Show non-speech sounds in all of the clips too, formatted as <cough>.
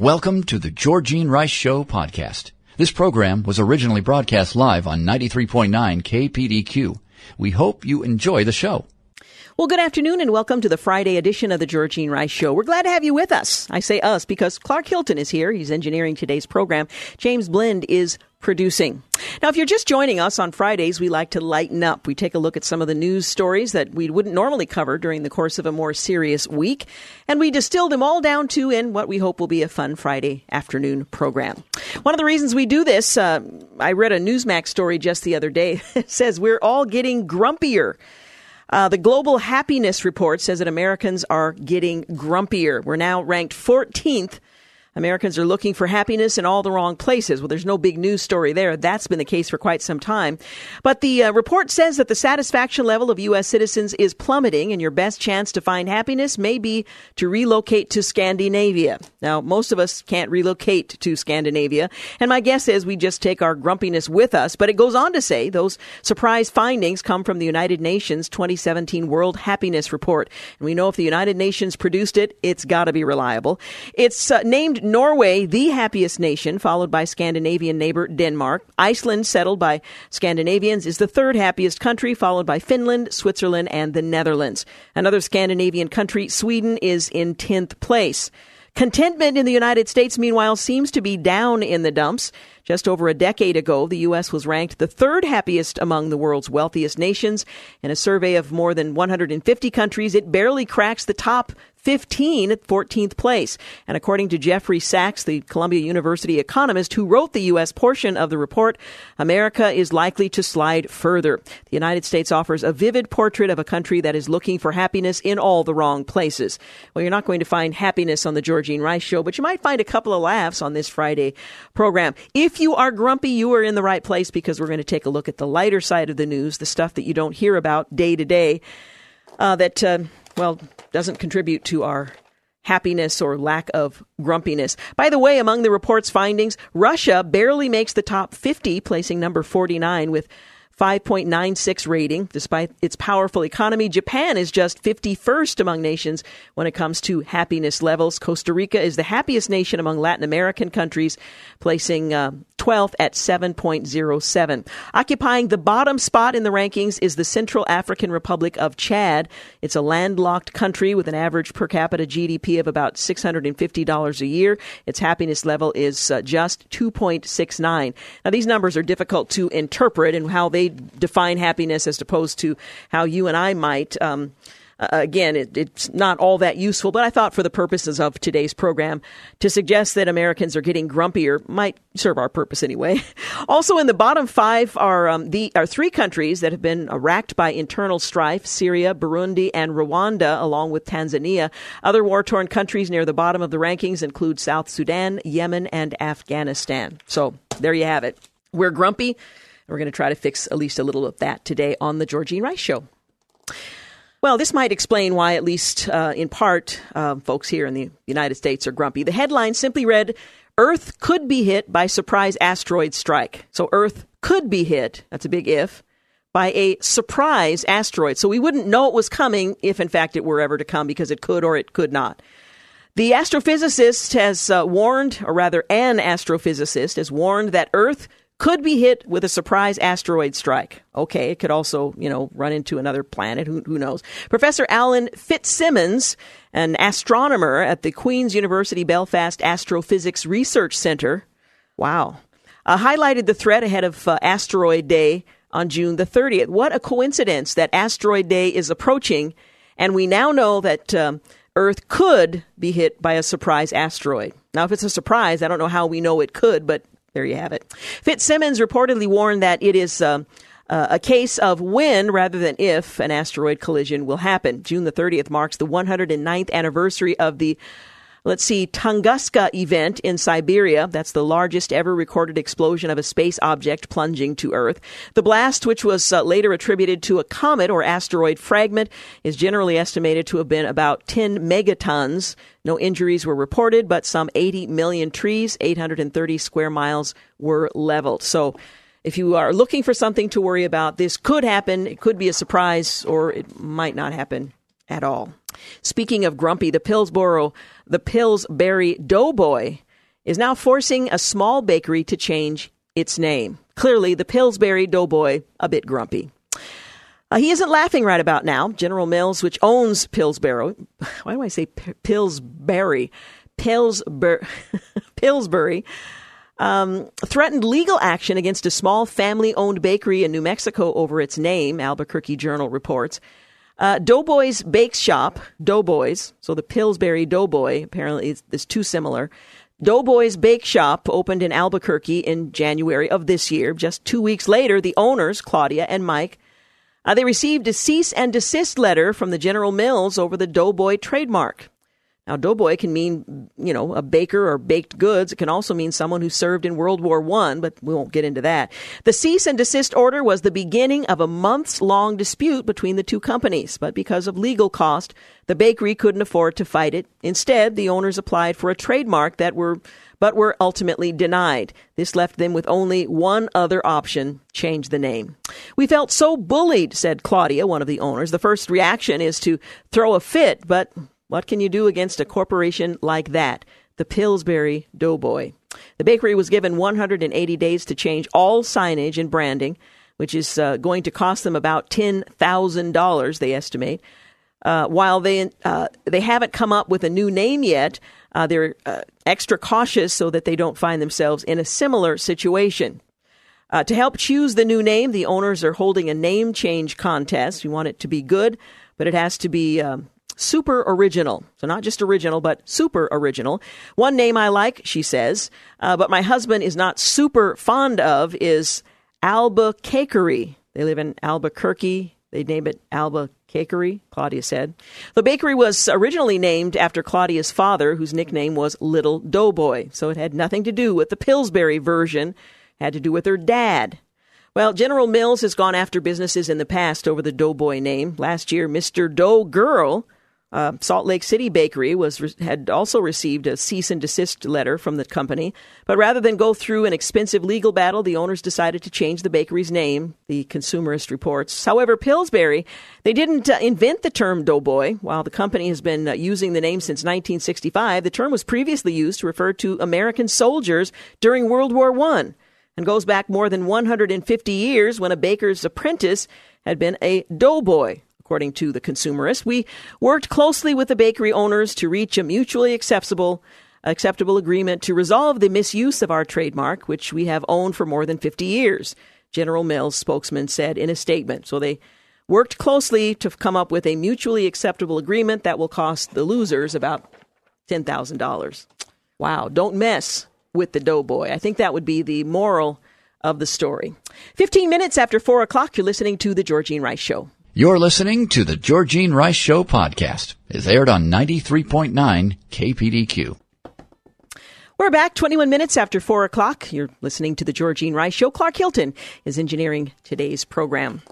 Welcome to the Georgene Rice Show podcast. This program was originally broadcast live on 93.9 KPDQ. We hope you enjoy the show. Well, good afternoon and welcome to the Friday edition of the Georgene Rice Show. We're glad to have you with us. I say us because Clark Hilton is here. He's engineering today's program. James Blend is producing. Now, if you're just joining us on Fridays, we like to lighten up. We take a look at some of the news stories that we wouldn't normally cover during the course of a more serious week, and we distill them all down to in what we hope will be a fun Friday afternoon program. One of the reasons we do this, uh, I read a Newsmax story just the other day. <laughs> says we're all getting grumpier. Uh, the Global Happiness Report says that Americans are getting grumpier. We're now ranked 14th Americans are looking for happiness in all the wrong places. Well, there's no big news story there. That's been the case for quite some time. But the uh, report says that the satisfaction level of U.S. citizens is plummeting, and your best chance to find happiness may be to relocate to Scandinavia. Now, most of us can't relocate to Scandinavia, and my guess is we just take our grumpiness with us. But it goes on to say those surprise findings come from the United Nations 2017 World Happiness Report. And we know if the United Nations produced it, it's got to be reliable. It's uh, named Norway the happiest nation, followed by Scandinavian neighbor Denmark. Iceland, settled by Scandinavians, is the third happiest country, followed by Finland, Switzerland, and the Netherlands. Another Scandinavian country, Sweden, is in 10th place. Contentment in the United States, meanwhile, seems to be down in the dumps. Just over a decade ago, the U.S. was ranked the third happiest among the world's wealthiest nations. In a survey of more than 150 countries, it barely cracks the top 15 at 14th place. And according to Jeffrey Sachs, the Columbia University economist who wrote the U.S. portion of the report, America is likely to slide further. The United States offers a vivid portrait of a country that is looking for happiness in all the wrong places. Well, you're not going to find happiness on the Georgene Rice show, but you might find a couple of laughs on this Friday program. If you are grumpy, you are in the right place because we're going to take a look at the lighter side of the news, the stuff that you don't hear about day to day. Uh, that uh, well, doesn't contribute to our happiness or lack of grumpiness. By the way, among the report's findings, Russia barely makes the top 50, placing number 49 with 5.96 rating. Despite its powerful economy, Japan is just 51st among nations when it comes to happiness levels. Costa Rica is the happiest nation among Latin American countries, placing uh, 12th at 7.07. Occupying the bottom spot in the rankings is the Central African Republic of Chad. It's a landlocked country with an average per capita GDP of about $650 a year. Its happiness level is uh, just 2.69. Now, these numbers are difficult to interpret and how they define happiness as opposed to how you and I might. Um, uh, again, it, it's not all that useful, but I thought for the purposes of today's program, to suggest that Americans are getting grumpier might serve our purpose anyway. <laughs> also, in the bottom five are um, the are three countries that have been racked by internal strife: Syria, Burundi, and Rwanda, along with Tanzania. Other war-torn countries near the bottom of the rankings include South Sudan, Yemen, and Afghanistan. So there you have it. We're grumpy. We're going to try to fix at least a little of that today on the Georgene Rice Show. Well, this might explain why, at least uh, in part, uh, folks here in the United States are grumpy. The headline simply read Earth could be hit by surprise asteroid strike. So, Earth could be hit, that's a big if, by a surprise asteroid. So, we wouldn't know it was coming if, in fact, it were ever to come because it could or it could not. The astrophysicist has uh, warned, or rather, an astrophysicist has warned that Earth could be hit with a surprise asteroid strike. Okay, it could also, you know, run into another planet. Who, who knows? Professor Alan Fitzsimmons, an astronomer at the Queen's University Belfast Astrophysics Research Center, wow, uh, highlighted the threat ahead of uh, Asteroid Day on June the 30th. What a coincidence that Asteroid Day is approaching, and we now know that um, Earth could be hit by a surprise asteroid. Now, if it's a surprise, I don't know how we know it could, but there you have it. Fitzsimmons reportedly warned that it is um, uh, a case of when rather than if an asteroid collision will happen. June the 30th marks the 109th anniversary of the Let's see, Tunguska event in Siberia. That's the largest ever recorded explosion of a space object plunging to Earth. The blast, which was uh, later attributed to a comet or asteroid fragment, is generally estimated to have been about 10 megatons. No injuries were reported, but some 80 million trees, 830 square miles were leveled. So, if you are looking for something to worry about, this could happen. It could be a surprise, or it might not happen at all. Speaking of grumpy, the Pillsboro, the Pillsbury Doughboy is now forcing a small bakery to change its name. Clearly, the Pillsbury Doughboy a bit grumpy. Uh, he isn't laughing right about now. General Mills, which owns Pillsbury, <laughs> why do I say P- Pillsbury? Pillsbury, <laughs> Pillsbury um, threatened legal action against a small family owned bakery in New Mexico over its name, Albuquerque Journal reports. Uh, Doughboy's Bake Shop, Doughboy's, so the Pillsbury Doughboy, apparently is, is too similar. Doughboy's Bake Shop opened in Albuquerque in January of this year. Just two weeks later, the owners, Claudia and Mike, uh, they received a cease and desist letter from the General Mills over the Doughboy trademark. Now, doughboy can mean, you know, a baker or baked goods. It can also mean someone who served in World War I, but we won't get into that. The cease and desist order was the beginning of a months long dispute between the two companies, but because of legal cost, the bakery couldn't afford to fight it. Instead, the owners applied for a trademark that were, but were ultimately denied. This left them with only one other option change the name. We felt so bullied, said Claudia, one of the owners. The first reaction is to throw a fit, but what can you do against a corporation like that? The Pillsbury Doughboy. The bakery was given 180 days to change all signage and branding, which is uh, going to cost them about $10,000, they estimate. Uh, while they uh, they haven't come up with a new name yet, uh, they're uh, extra cautious so that they don't find themselves in a similar situation. Uh, to help choose the new name, the owners are holding a name change contest. We want it to be good, but it has to be um, super original. So not just original, but super original. One name I like, she says, uh, but my husband is not super fond of is Albuquerque. They live in Albuquerque. They name it Alba Cakery, Claudia said. The bakery was originally named after Claudia's father, whose nickname was Little Doughboy. So it had nothing to do with the Pillsbury version, it had to do with her dad. Well, General Mills has gone after businesses in the past over the Doughboy name. Last year, Mr. Dough Girl uh, Salt Lake City Bakery was had also received a cease and desist letter from the company, but rather than go through an expensive legal battle, the owners decided to change the bakery's name. The Consumerist reports. However, Pillsbury they didn't uh, invent the term doughboy. While the company has been uh, using the name since 1965, the term was previously used to refer to American soldiers during World War One and goes back more than 150 years when a baker's apprentice had been a doughboy according to the consumerist. We worked closely with the bakery owners to reach a mutually acceptable acceptable agreement to resolve the misuse of our trademark, which we have owned for more than 50 years, General Mills spokesman said in a statement. So they worked closely to come up with a mutually acceptable agreement that will cost the losers about $10,000. Wow, don't mess with the doughboy. I think that would be the moral of the story. 15 minutes after 4 o'clock, you're listening to The Georgene Rice Show. You're listening to the Georgene Rice Show podcast. It's aired on 93.9 KPDQ. We're back 21 minutes after 4 o'clock. You're listening to the Georgene Rice Show. Clark Hilton is engineering today's program.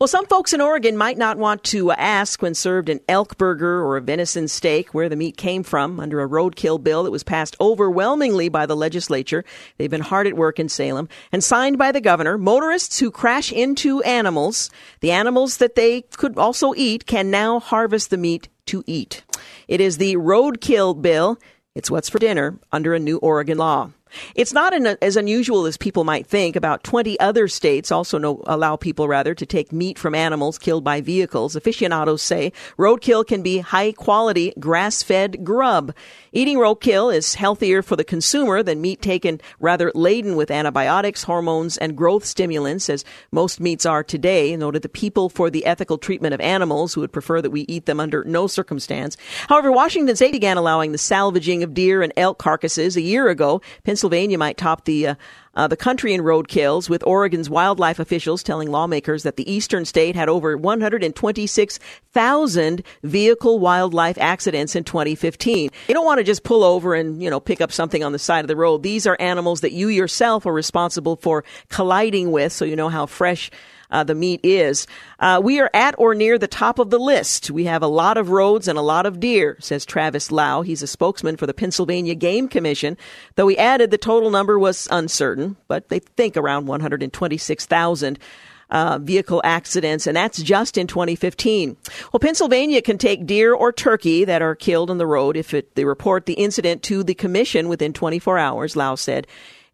Well, some folks in Oregon might not want to ask when served an elk burger or a venison steak where the meat came from under a roadkill bill that was passed overwhelmingly by the legislature. They've been hard at work in Salem and signed by the governor. Motorists who crash into animals, the animals that they could also eat, can now harvest the meat to eat. It is the roadkill bill. It's what's for dinner under a new Oregon law. It's not an, as unusual as people might think. About 20 other states also know, allow people, rather, to take meat from animals killed by vehicles. Aficionados say roadkill can be high quality grass fed grub. Eating roadkill is healthier for the consumer than meat taken rather laden with antibiotics, hormones, and growth stimulants, as most meats are today, noted the people for the ethical treatment of animals who would prefer that we eat them under no circumstance. However, Washington state began allowing the salvaging of deer and elk carcasses a year ago. Pennsylvania might top the uh, uh, the country in road kills, with Oregon's wildlife officials telling lawmakers that the eastern state had over 126,000 vehicle wildlife accidents in 2015. You don't want to just pull over and, you know, pick up something on the side of the road. These are animals that you yourself are responsible for colliding with, so you know how fresh uh, the meat is. Uh, we are at or near the top of the list. We have a lot of roads and a lot of deer, says Travis Lau. He's a spokesman for the Pennsylvania Game Commission, though he added the total number was uncertain, but they think around 126,000. Uh, vehicle accidents, and that's just in 2015. Well, Pennsylvania can take deer or turkey that are killed on the road if it, they report the incident to the commission within 24 hours, Lau said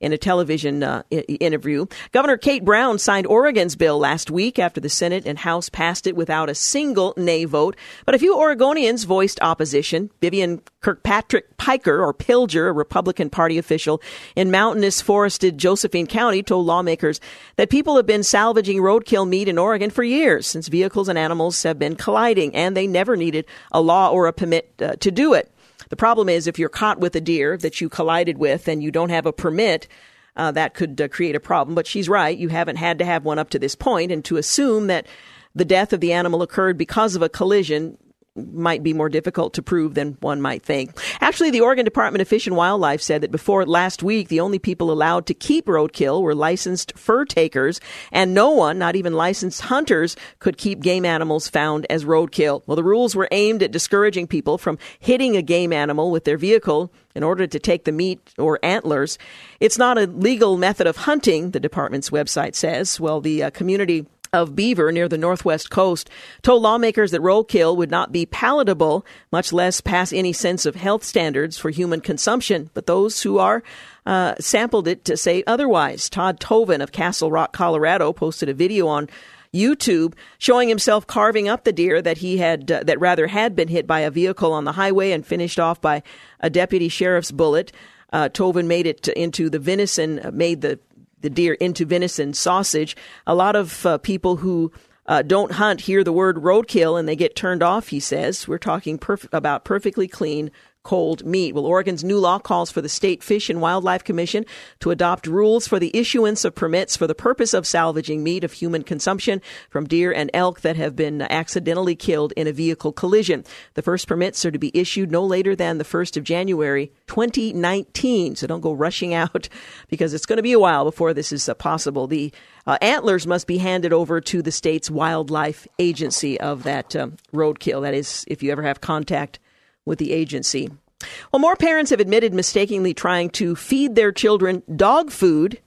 in a television uh, I- interview. Governor Kate Brown signed Oregon's bill last week after the Senate and House passed it without a single nay vote. But a few Oregonians voiced opposition. Vivian Kirkpatrick Piker, or Pilger, a Republican Party official in mountainous forested Josephine County, told lawmakers that people have been salvaging roadkill meat in Oregon for years since vehicles and animals have been colliding, and they never needed a law or a permit uh, to do it. The problem is if you're caught with a deer that you collided with and you don't have a permit, uh, that could uh, create a problem. But she's right. You haven't had to have one up to this point, and to assume that the death of the animal occurred because of a collision might be more difficult to prove than one might think. Actually, the Oregon Department of Fish and Wildlife said that before last week, the only people allowed to keep roadkill were licensed fur takers, and no one, not even licensed hunters, could keep game animals found as roadkill. Well, the rules were aimed at discouraging people from hitting a game animal with their vehicle in order to take the meat or antlers. It's not a legal method of hunting, the department's website says. Well, the uh, community of Beaver near the northwest coast told lawmakers that roadkill would not be palatable, much less pass any sense of health standards for human consumption. But those who are uh, sampled it to say otherwise. Todd Tovin of Castle Rock, Colorado, posted a video on YouTube showing himself carving up the deer that he had uh, that rather had been hit by a vehicle on the highway and finished off by a deputy sheriff's bullet. Uh, Toven made it into the venison, uh, made the the deer into venison sausage. A lot of uh, people who uh, don't hunt hear the word roadkill and they get turned off, he says. We're talking perf- about perfectly clean, cold meat. Well, Oregon's new law calls for the State Fish and Wildlife Commission to adopt rules for the issuance of permits for the purpose of salvaging meat of human consumption from deer and elk that have been accidentally killed in a vehicle collision. The first permits are to be issued no later than the 1st of January 2019. So don't go rushing out <laughs> because it's going to be a while before this is uh, possible. The uh, antlers must be handed over to the state's wildlife agency of that um, roadkill. That is, if you ever have contact with the agency. Well, more parents have admitted mistakenly trying to feed their children dog food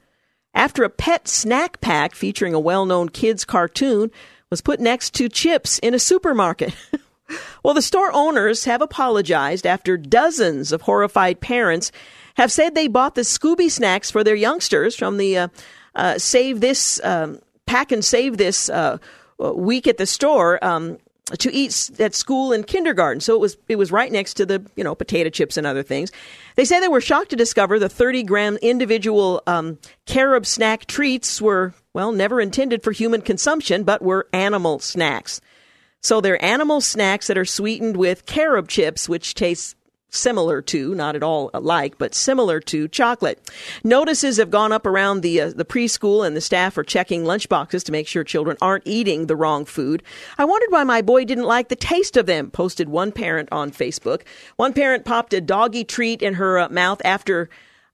after a pet snack pack featuring a well known kids' cartoon was put next to chips in a supermarket. <laughs> well, the store owners have apologized after dozens of horrified parents have said they bought the Scooby snacks for their youngsters from the uh, uh, Save This um, Pack and Save This uh, week at the store. Um, to eat at school and kindergarten. So it was it was right next to the you know potato chips and other things. They say they were shocked to discover the 30 gram individual um, carob snack treats were well never intended for human consumption, but were animal snacks. So they're animal snacks that are sweetened with carob chips, which taste similar to, not at all alike, but similar to chocolate. Notices have gone up around the uh, the preschool, and the staff are checking lunchboxes to make sure children aren't eating the wrong food. I wondered why my boy didn't like the taste of them. Posted one parent on Facebook. One parent popped a doggy treat in her uh, mouth after.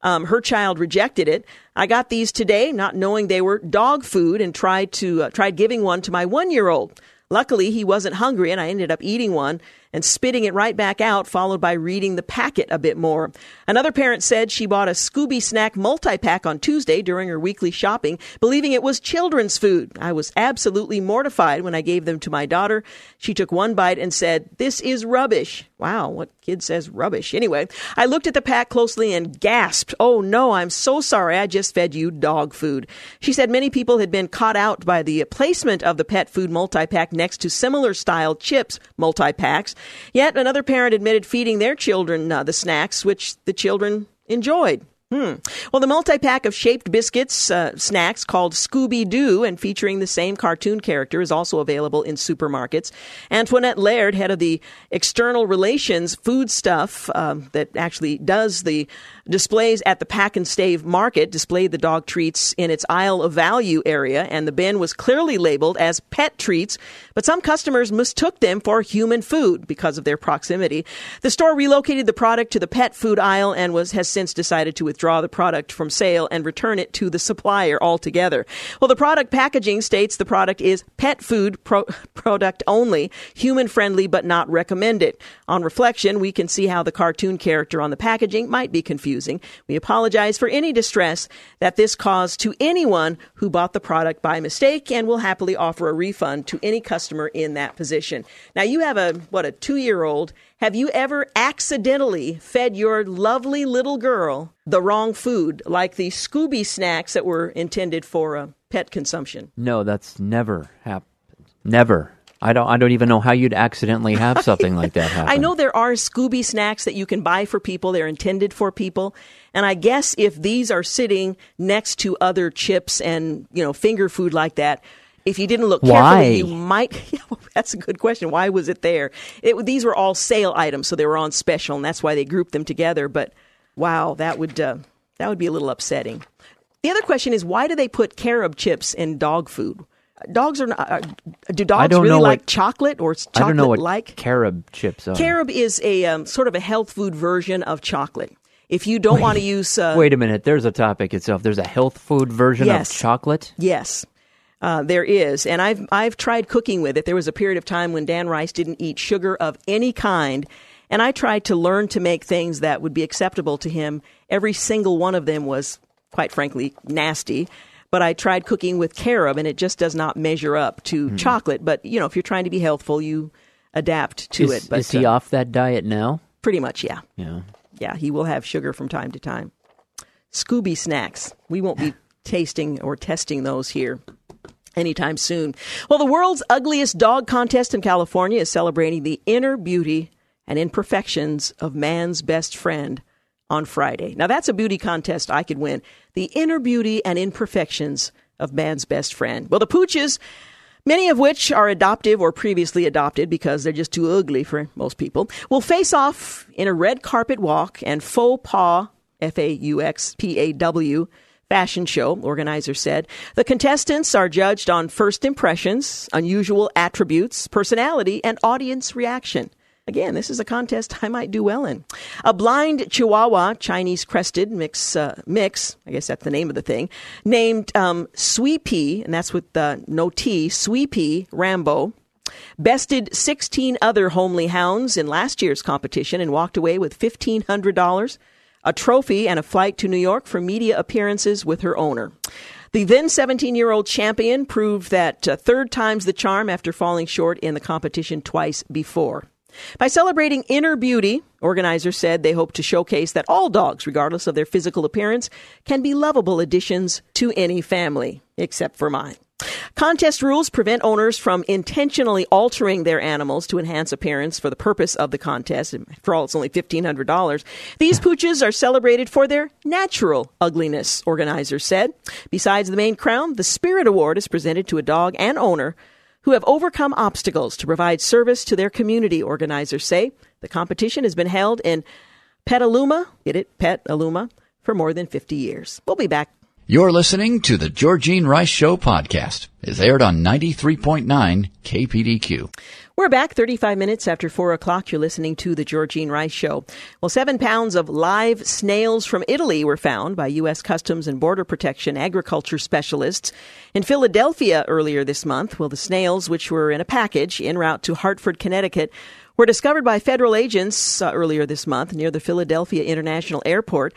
Um, her child rejected it. I got these today, not knowing they were dog food, and tried to uh, tried giving one to my one year old. Luckily, he wasn't hungry, and I ended up eating one and spitting it right back out, followed by reading the packet a bit more. Another parent said she bought a Scooby Snack multi pack on Tuesday during her weekly shopping, believing it was children's food. I was absolutely mortified when I gave them to my daughter. She took one bite and said, This is rubbish. Wow, what kid says rubbish? Anyway, I looked at the pack closely and gasped, Oh no, I'm so sorry. I just fed you dog food. She said many people had been caught out by the placement of the pet food multi pack next to similar style chips multi packs. Yet another parent admitted feeding their children uh, the snacks, which the children enjoyed. Hmm. Well, the multi pack of shaped biscuits uh, snacks called Scooby Doo and featuring the same cartoon character is also available in supermarkets. Antoinette Laird, head of the External Relations Food Stuff um, that actually does the displays at the Pack and Save Market, displayed the dog treats in its aisle of value area, and the bin was clearly labeled as pet treats, but some customers mistook them for human food because of their proximity. The store relocated the product to the pet food aisle and was has since decided to withdraw the product from sale and return it to the supplier altogether. Well, the product packaging states the product is pet food pro- <laughs> product only, human friendly but not recommended. On reflection, we can see how the cartoon character on the packaging might be We apologize for any distress that this caused to anyone who bought the product by mistake and will happily offer a refund to any customer in that position. Now, you have a, what, a two year old have you ever accidentally fed your lovely little girl the wrong food, like the Scooby snacks that were intended for uh, pet consumption? No, that's never happened. Never. I don't. I don't even know how you'd accidentally have <laughs> something like that happen. I know there are Scooby snacks that you can buy for people. They're intended for people, and I guess if these are sitting next to other chips and you know finger food like that, if you didn't look carefully, you might. <laughs> that's a good question. Why was it there? It, these were all sale items, so they were on special, and that's why they grouped them together. But wow, that would uh, that would be a little upsetting. The other question is why do they put carob chips in dog food? Dogs are not. Uh, do dogs really like what- chocolate or is I don't know what chocolate like? carob chips are. Carob is a um, sort of a health food version of chocolate. If you don't want to use, uh, Wait a minute. There's a topic itself. There's a health food version Yes. of chocolate. Yes. Uh, there is, and I've I've tried cooking with it. There was a period of time when Dan Rice didn't eat sugar of any kind, and I tried to learn to make things that would be acceptable to him. Every single one of them was, quite frankly, nasty. But I tried cooking with carob, and it just does not measure up to Hmm. chocolate. But you know, if you're trying to be healthful, you adapt to is, it. But is he uh, off that diet now? pretty much, yeah. Yeah. Yeah, he will have sugar from time to time. Scooby snacks. We won't be <laughs> tasting or testing those here anytime soon. Well, the world's ugliest dog contest in California is celebrating the inner beauty and imperfections of man's best friend on Friday. Now, that's a beauty contest I could win. The inner beauty and imperfections of man's best friend. Well, the pooches many of which are adoptive or previously adopted because they're just too ugly for most people, will face off in a red carpet walk and faux pas, F A U X P A W, fashion show, organizers said. The contestants are judged on first impressions, unusual attributes, personality, and audience reaction. Again, this is a contest I might do well in. A blind Chihuahua Chinese crested mix, uh, mix, I guess that's the name of the thing, named um, SweePee, and that's with uh, no T, SweePee Rambo, bested 16 other homely hounds in last year's competition and walked away with $1,500, a trophy, and a flight to New York for media appearances with her owner. The then 17 year old champion proved that uh, third time's the charm after falling short in the competition twice before. By celebrating inner beauty, organizers said they hope to showcase that all dogs, regardless of their physical appearance, can be lovable additions to any family, except for mine. Contest rules prevent owners from intentionally altering their animals to enhance appearance for the purpose of the contest. For all, it's only $1,500. These pooches are celebrated for their natural ugliness, organizers said. Besides the main crown, the Spirit Award is presented to a dog and owner who have overcome obstacles to provide service to their community, organizers say. The competition has been held in Petaluma, get it, Petaluma, for more than 50 years. We'll be back. You're listening to the Georgene Rice Show podcast. It's aired on 93.9 KPDQ. We're back 35 minutes after 4 o'clock. You're listening to The Georgene Rice Show. Well, seven pounds of live snails from Italy were found by U.S. Customs and Border Protection agriculture specialists in Philadelphia earlier this month. Well, the snails, which were in a package en route to Hartford, Connecticut, were discovered by federal agents uh, earlier this month near the Philadelphia International Airport.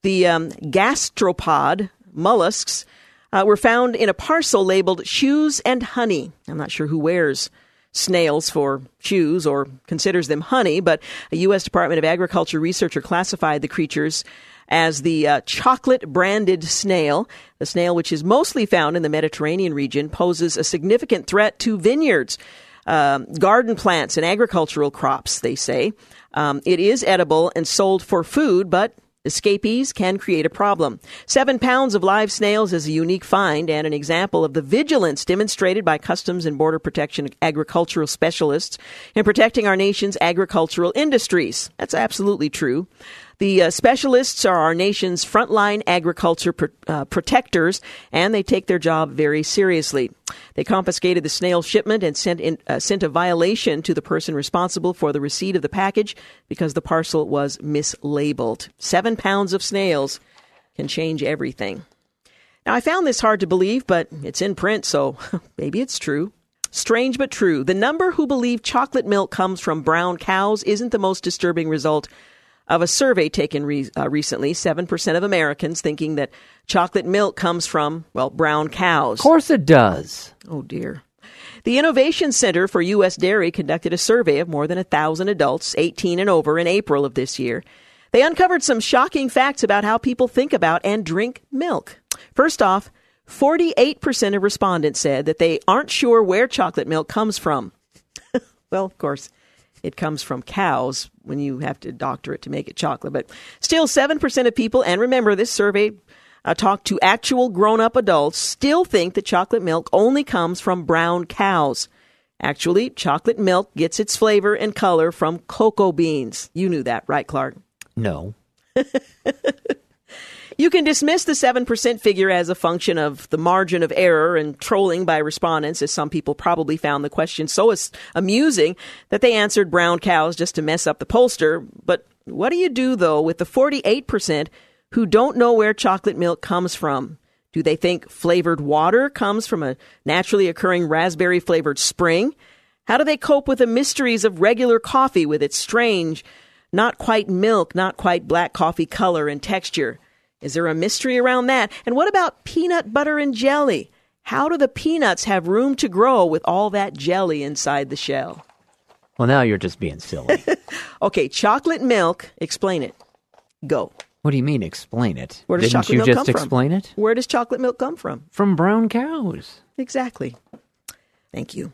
The um, gastropod mollusks uh, were found in a parcel labeled shoes and honey. I'm not sure who wears snails for shoes or considers them honey, but a U.S. Department of Agriculture researcher classified the creatures as the uh, chocolate banded snail. The snail, which is mostly found in the Mediterranean region, poses a significant threat to vineyards, um, garden plants, and agricultural crops, they say. Um, it is edible and sold for food, but Escapees can create a problem. Seven pounds of live snails is a unique find and an example of the vigilance demonstrated by Customs and Border Protection agricultural specialists in protecting our nation's agricultural industries. That's absolutely true. The uh, specialists are our nation's frontline agriculture pr- uh, protectors, and they take their job very seriously. They confiscated the snail shipment and sent, in, uh, sent a violation to the person responsible for the receipt of the package because the parcel was mislabeled. Seven pounds of snails can change everything. Now, I found this hard to believe, but it's in print, so <laughs> maybe it's true. Strange but true. The number who believe chocolate milk comes from brown cows isn't the most disturbing result of a survey taken re- uh, recently, 7% of Americans thinking that chocolate milk comes from, well, brown cows. Of course it does. Oh, dear. The Innovation Center for U.S. Dairy conducted a survey of more than a 1,000 adults, 18 and over, in April of this year. They uncovered some shocking facts about how people think about and drink milk. First off, 48% of respondents said that they aren't sure where chocolate milk comes from. <laughs> well, of course, it comes from cows when you have to doctor it to make it chocolate. But still, 7% of people, and remember this survey uh, talked to actual grown up adults, still think that chocolate milk only comes from brown cows. Actually, chocolate milk gets its flavor and color from cocoa beans. You knew that, right, Clark? No. <laughs> You can dismiss the 7% figure as a function of the margin of error and trolling by respondents, as some people probably found the question so amusing that they answered brown cows just to mess up the pollster. But what do you do, though, with the 48% who don't know where chocolate milk comes from? Do they think flavored water comes from a naturally occurring raspberry flavored spring? How do they cope with the mysteries of regular coffee with its strange, not quite milk, not quite black coffee color and texture? Is there a mystery around that? And what about peanut butter and jelly? How do the peanuts have room to grow with all that jelly inside the shell? Well, now you're just being silly. <laughs> okay, chocolate milk. Explain it. Go. What do you mean? Explain it. Where does Didn't chocolate you milk just come from? explain it? Where does chocolate milk come from? From brown cows. Exactly. Thank you.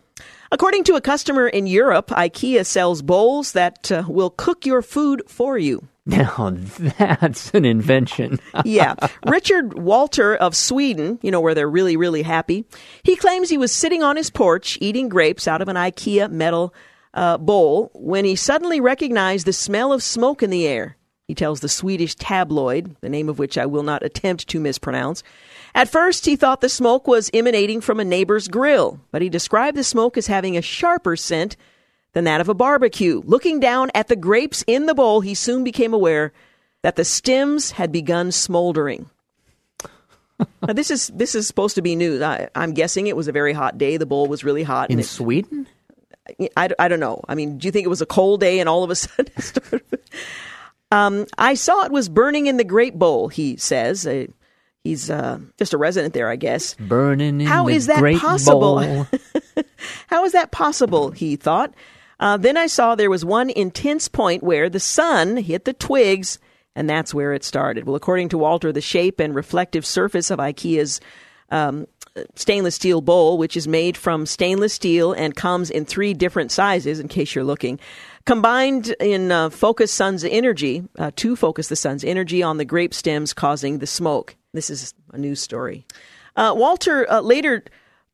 According to a customer in Europe, IKEA sells bowls that uh, will cook your food for you. Now that's an invention. <laughs> yeah. Richard Walter of Sweden, you know, where they're really, really happy, he claims he was sitting on his porch eating grapes out of an IKEA metal uh, bowl when he suddenly recognized the smell of smoke in the air. He tells the Swedish tabloid, the name of which I will not attempt to mispronounce. At first, he thought the smoke was emanating from a neighbor's grill, but he described the smoke as having a sharper scent than that of a barbecue. Looking down at the grapes in the bowl, he soon became aware that the stems had begun smoldering. now, this is this is supposed to be news. I, am guessing it was a very hot day. The bowl was really hot. In it, Sweden? I, I don't know. I mean, do you think it was a cold day and all of a <laughs> sudden it started? Um, I saw it was burning in the grape bowl, he says. Uh, he's uh, just a resident there, I guess. Burning in How is that possible? <laughs> How is that possible? He thought. Uh, then I saw there was one intense point where the sun hit the twigs, and that's where it started. Well, according to Walter, the shape and reflective surface of IKEA's um, stainless steel bowl, which is made from stainless steel and comes in three different sizes, in case you're looking, combined in uh, focus sun's energy uh, to focus the sun's energy on the grape stems, causing the smoke. This is a news story. Uh, Walter uh, later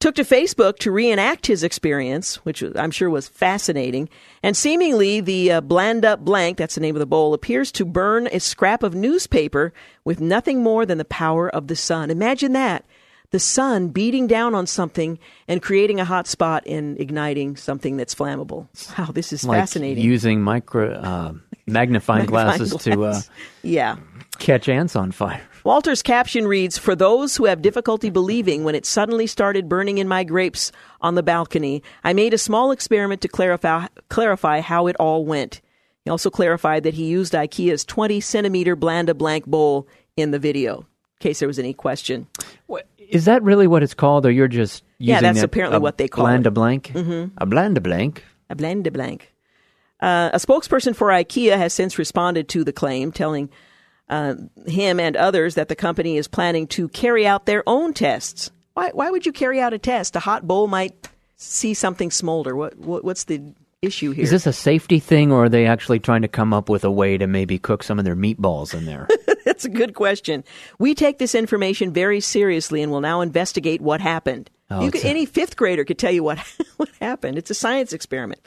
took to Facebook to reenact his experience, which I'm sure was fascinating. And seemingly, the uh, Blanda Blank, that's the name of the bowl, appears to burn a scrap of newspaper with nothing more than the power of the sun. Imagine that. The sun beating down on something and creating a hot spot and igniting something that's flammable. Wow, this is like fascinating. using micro uh, magnifying, <laughs> Magnifying glasses to uh, yeah. catch ants on fire. Walter's caption reads For those who have difficulty believing when it suddenly started burning in my grapes on the balcony, I made a small experiment to clarify, clarify how it all went. He also clarified that he used IKEA's 20 centimeter Blanda Blank bowl in the video, in case there was any question. What, is that really what it's called, or you're just using Yeah, that's it- apparently a what they call blanda it. blank? Mm-hmm. A blanda blank. A Blanda Blank. Uh, a spokesperson for IKEA has since responded to the claim, telling uh, him and others that the company is planning to carry out their own tests. Why, why would you carry out a test? A hot bowl might see something smolder. What, what what's the issue here. Is this a safety thing, or are they actually trying to come up with a way to maybe cook some of their meatballs in there? <laughs> That's a good question. We take this information very seriously and will now investigate what happened. Oh, You could, a- any fifth grader could tell you what <laughs> what happened. It's a science experiment.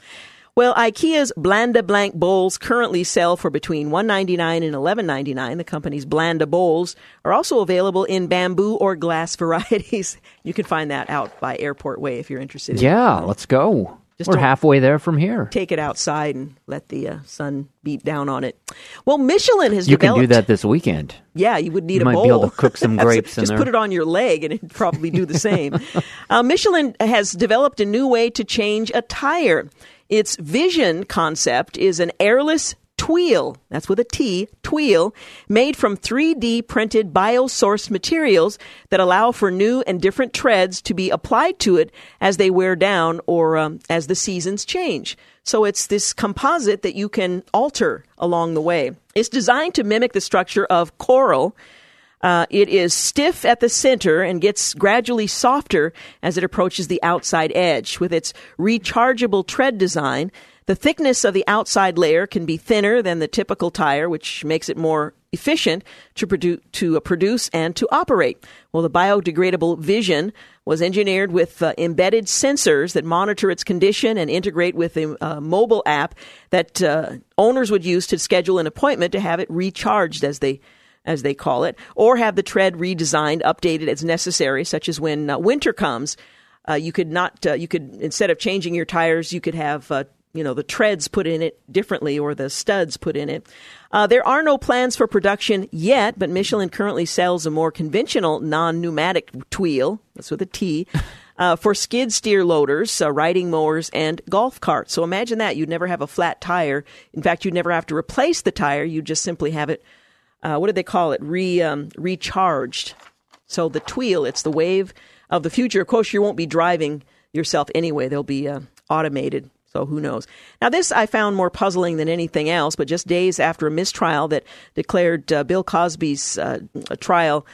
Well, IKEA's Blanda Blank bowls currently sell for between $1.99 and $11.99. The company's Blanda bowls are also available in bamboo or glass <laughs> varieties. You can find that out by Airport Way if you're interested. in yeah, let's go. Just We're halfway there from here. Take it outside and let the uh, sun beat down on it. Well, Michelin has You can do that this weekend. Yeah, you would need You a might bowl. be able to cook some <laughs> grapes in Just put it on your leg, and it'd probably do the same. <laughs> uh, Michelin has developed a new way to change a tire. Its vision concept is an airless tweel. That's with a T, tweel, made from 3D printed biosourced materials that allow for new and different treads to be applied to it as they wear down or um, as the seasons change. So it's this composite that you can alter along the way. It's designed to mimic the structure of coral. Uh, it is stiff at the center and gets gradually softer as it approaches the outside edge. With its rechargeable tread design, the thickness of the outside layer can be thinner than the typical tire, which makes it more efficient to produce, to uh, produce and to operate. Well, the biodegradable Vision was engineered with uh, embedded sensors that monitor its condition and integrate with a uh, mobile app that uh, owners would use to schedule an appointment to have it recharged as they as they call it, or have the tread redesigned, updated as necessary, such as when uh, winter comes. Uh, you could not, uh, you could instead of changing your tires, you could have, uh, you know, the treads put in it differently or the studs put in it. Uh, there are no plans for production yet, but Michelin currently sells a more conventional non-pneumatic tweel. That's with a T. <laughs> Uh, for skid steer loaders, uh, riding mowers, and golf carts. So imagine that. You'd never have a flat tire. In fact, you'd never have to replace the tire. You'd just simply have it uh, what do they call it? Re um, recharged. So the tweel, it's the wave of the future. Of course, you won't be driving yourself anyway. They'll be uh, automated. So who knows? Now, this I found more puzzling than anything else. But just days after a mistrial that declared uh, Bill Cosby's uh, trial.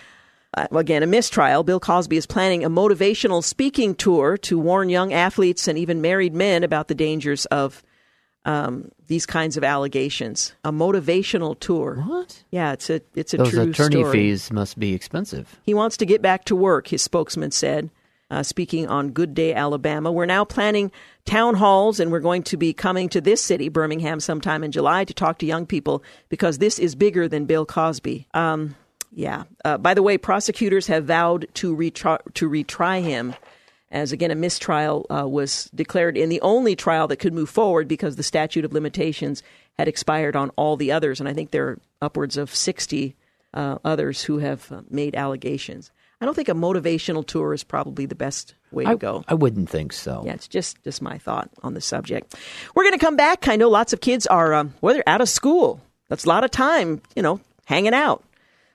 Uh, again, a mistrial. Bill Cosby is planning a motivational speaking tour to warn young athletes and even married men about the dangers of um, these kinds of allegations. A motivational tour. What? Yeah, it's a it's a Those true attorney story. fees must be expensive. He wants to get back to work, his spokesman said, uh, speaking on Good Day, Alabama. We're now planning town halls, and we're going to be coming to this city, Birmingham, sometime in July to talk to young people because this is bigger than Bill Cosby. Um, yeah. Uh, by the way, prosecutors have vowed to retry, to retry him. As again, a mistrial uh, was declared in the only trial that could move forward because the statute of limitations had expired on all the others. And I think there are upwards of 60 uh, others who have uh, made allegations. I don't think a motivational tour is probably the best way to I, go. I wouldn't think so. Yeah, it's just just my thought on the subject. We're going to come back. I know lots of kids are um, well, they're out of school. That's a lot of time, you know, hanging out.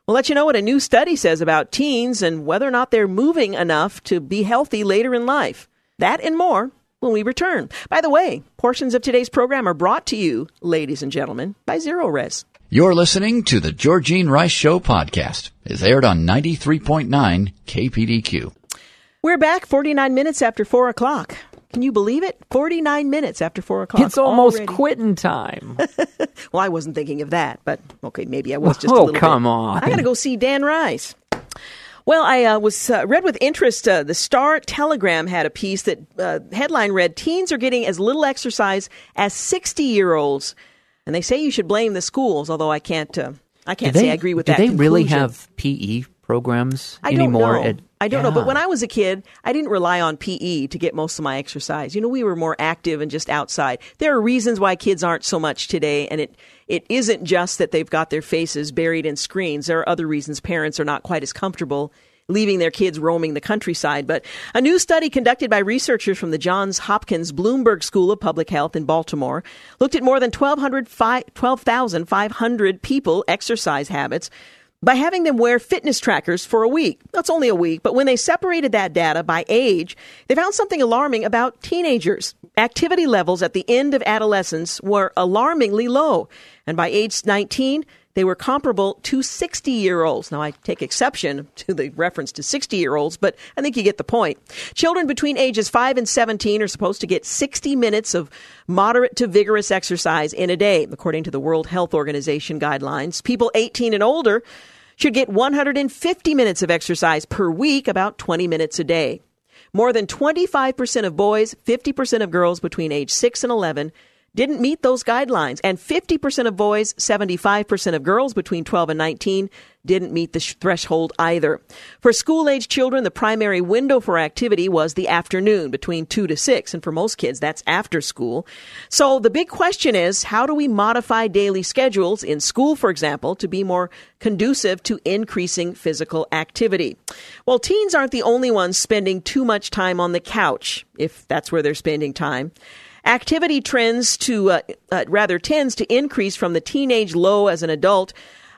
We'll let you know what a new study says about teens and whether or not they're moving enough to be healthy later in life. That and more when we return. By the way, portions of today's program are brought to you, ladies and gentlemen, by ZeroRez. You're listening to the Georgene Rice Show podcast. It's aired on 93.9 KPDQ. We're back 49 minutes after 4 o'clock. Can you believe it? 49 minutes after 4 o'clock. It's almost already. quitting time. <laughs> Well, I wasn't thinking of that, but okay, maybe I was just a Oh, come bit. on. I got to go see Dan Rice. Well, I uh, was uh, read with interest. Uh, the Star Telegram had a piece that uh, headline read: "Teens are getting as little exercise as sixty-year-olds," and they say you should blame the schools. Although I can't, uh, I can't do say they, I agree with that. do that. they really have PE programs I don't know. at- I don't know. But when I was a kid, I didn't rely on PE to get most of my exercise. You know, we were more active and just outside. There are reasons why kids aren't so much today, and it it isn't just that they've got their faces buried in screens. There are other reasons parents are not quite as comfortable leaving their kids roaming the countryside. But a new study conducted by researchers from the Johns Hopkins Bloomberg School of Public Health in Baltimore looked at more than 1,200 fi- 12,500 people exercise habits by having them wear fitness trackers for a week. That's only a week, but when they separated that data by age, they found something alarming about teenagers. Activity levels at the end of adolescence were alarmingly low, and by age 19, they were comparable to 60 year olds. Now, I take exception to the reference to 60 year olds, but I think you get the point. Children between ages 5 and 17 are supposed to get 60 minutes of moderate to vigorous exercise in a day, according to the World Health Organization guidelines. People 18 and older should get 150 minutes of exercise per week, about 20 minutes a day. More than 25% of boys, 50% of girls between age 6 and 11 didn't meet those guidelines. And 50% of boys, 75% of girls between 12 and 19 didn't meet the sh- threshold either. For school age children, the primary window for activity was the afternoon between 2 to 6. And for most kids, that's after school. So the big question is how do we modify daily schedules in school, for example, to be more conducive to increasing physical activity? Well, teens aren't the only ones spending too much time on the couch, if that's where they're spending time. Activity trends to uh, uh, rather tends to increase from the teenage low as an adult.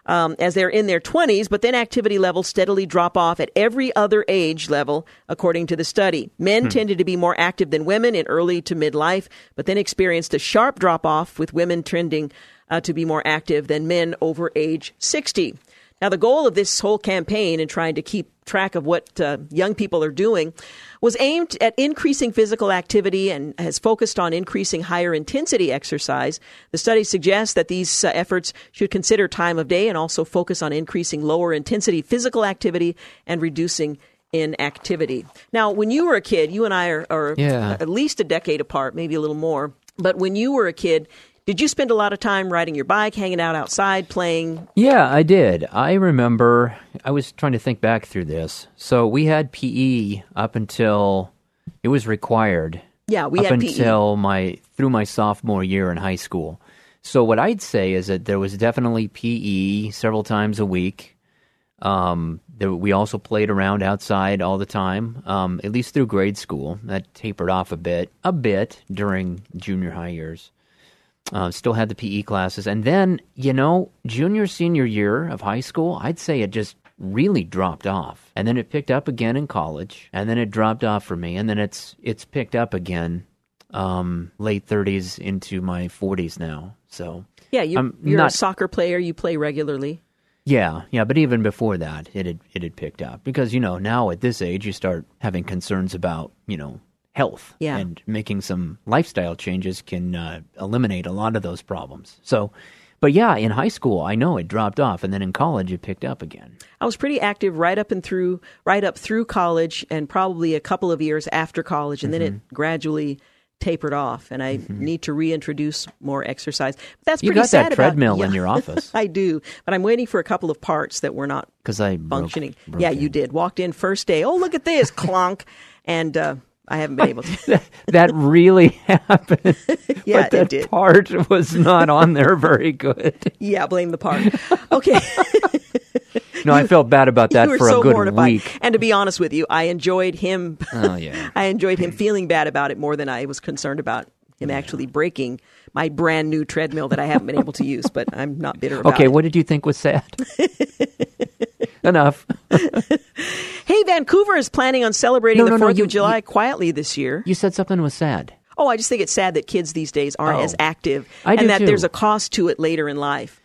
Um, as they're in their 20s, but then activity levels steadily drop off at every other age level, according to the study. Men Hmm. tended to be more active than women in early to midlife, but then experienced a sharp drop off, with women trending uh, to be more active than men over age 60. Now, the goal of this whole campaign and trying to keep track of what uh, young people are doing was aimed at increasing physical activity and has focused on increasing higher intensity exercise. The study suggests that these uh, efforts should consider time of day and also focus on increasing lower intensity physical activity and reducing inactivity. Now, when you were a kid, you and I are, are Yeah. at least a decade apart, maybe a little more. But when you were a kid, did you spend a lot of time riding your bike, hanging out outside, playing? Yeah, I did. I remember. I was trying to think back through this. So we had PE up until it was required. Yeah, we up had E. PE. until my through my sophomore year in high school. So what I'd say is that there was definitely PE several times a week. Um, there, we also played around outside all the time, um, at least through grade school. That tapered off a bit, a bit during junior high years. Uh, still had the PE classes, and then you know, junior senior year of high school, I'd say it just really dropped off, and then it picked up again in college, and then it dropped off for me, and then it's it's picked up again, um, late thirties into my forties now. So Yeah, you, I'm you're a soccer player. You play regularly. yeah, yeah, but even before that, it had it had picked up because you know now at this age you start having concerns about you know health, Yeah. and making some lifestyle changes can uh, eliminate a lot of those problems. So, but yeah, in high school I know it dropped off, and then in college it picked up again. I was pretty active right up and through, right up through college, and probably a couple of years after college, and then Mm-hmm. it gradually tapered off. And I need to reintroduce more exercise. But that's You pretty got sad that about- treadmill in your office <laughs> I do, but I'm waiting for a couple of parts that were not because I functioning. broke yeah, it. you did. Walked in first day. Oh, look at this <laughs> clonk, and uh, I haven't been able to. <laughs> that really <laughs> happened. Yeah, but that it did. part was not on there very good. yeah, blame the part. <laughs> Okay. No, I felt bad about that you for so a good mortified. week. And to be honest with you, I enjoyed him. Oh, yeah. I enjoyed him feeling bad about it more than I was concerned about him actually breaking my brand new treadmill that I haven't been able to use. But I'm not bitter about Okay, it. what did you think was sad? <laughs> Enough. <laughs> Hey, Vancouver is planning on celebrating No, the no, no, Fourth you- of July quietly this year. You said something was sad. Oh, I just think it's sad that kids these days aren't Oh. as active, and that too. there's a cost to it later in life.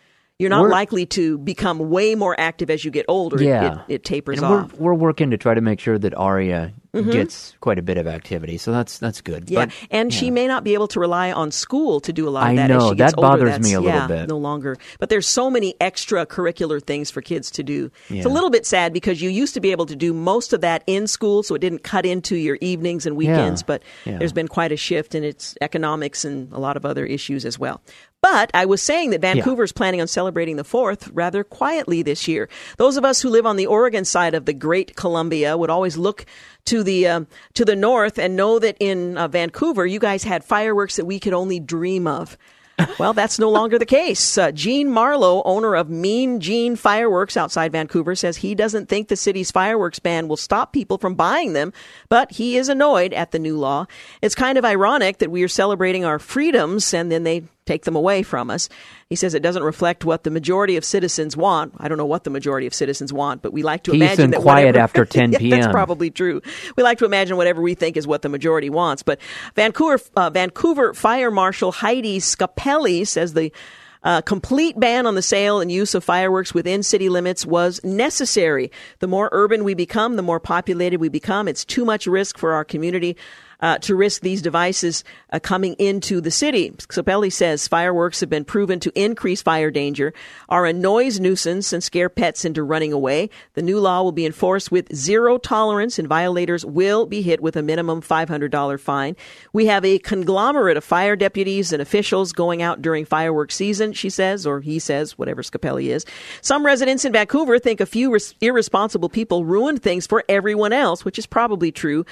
You're not We're- likely to become way more active as you get older. It- Yeah, it, it tapers and off. We're, we're working to try to make sure that Aria gets quite a bit of activity, so that's that's good. Mm-hmm. Yeah, But, and she may not be able to rely on school to do a lot of I that. know, as she gets that older. bothers me a little yeah, bit. No longer, but there's so many extracurricular things for kids to do. It's a little bit sad because you used to be able to do most of that in school, so it didn't cut into your evenings and weekends. But Yeah. there's been quite a shift in its economics and a lot of other issues as well. But I was saying that Vancouver's planning on celebrating the fourth rather quietly this year. Those of us who live on the Oregon side of the Great Columbia would always look to the um, to the north and know that in uh, Vancouver, you guys had fireworks that we could only dream of. <laughs> Well, that's no longer the case. Uh, Gene Marlowe, owner of Mean Gene Fireworks outside Vancouver, says he doesn't think the city's fireworks ban will stop people from buying them, but he is annoyed at the new law. It's kind of ironic that we are celebrating our freedoms and then they take them away from us. He says it doesn't reflect what the majority of citizens want. I don't know what the majority of citizens want, but we like to Peace imagine and that quiet whatever- after <laughs> 10 Yeah, That's probably true. We like to imagine whatever we think is what the majority wants. But Vancouver, uh, Vancouver Fire Marshal Heidi Scapelli says the A complete ban on the sale and use of fireworks within city limits was necessary. The more urban we become, the more populated we become. It's too much risk for our community uh, to risk these devices uh, coming into the city. Scopelli says fireworks have been proven to increase fire danger, are a noise nuisance, and scare pets into running away. The new law will be enforced with zero tolerance, and violators will be hit with a minimum $500 fine. We have a conglomerate of fire deputies and officials going out during fireworks season, she says, or he says, whatever Scapelli is. Some residents in Vancouver think a few res- irresponsible people ruined things for everyone else, which is probably true.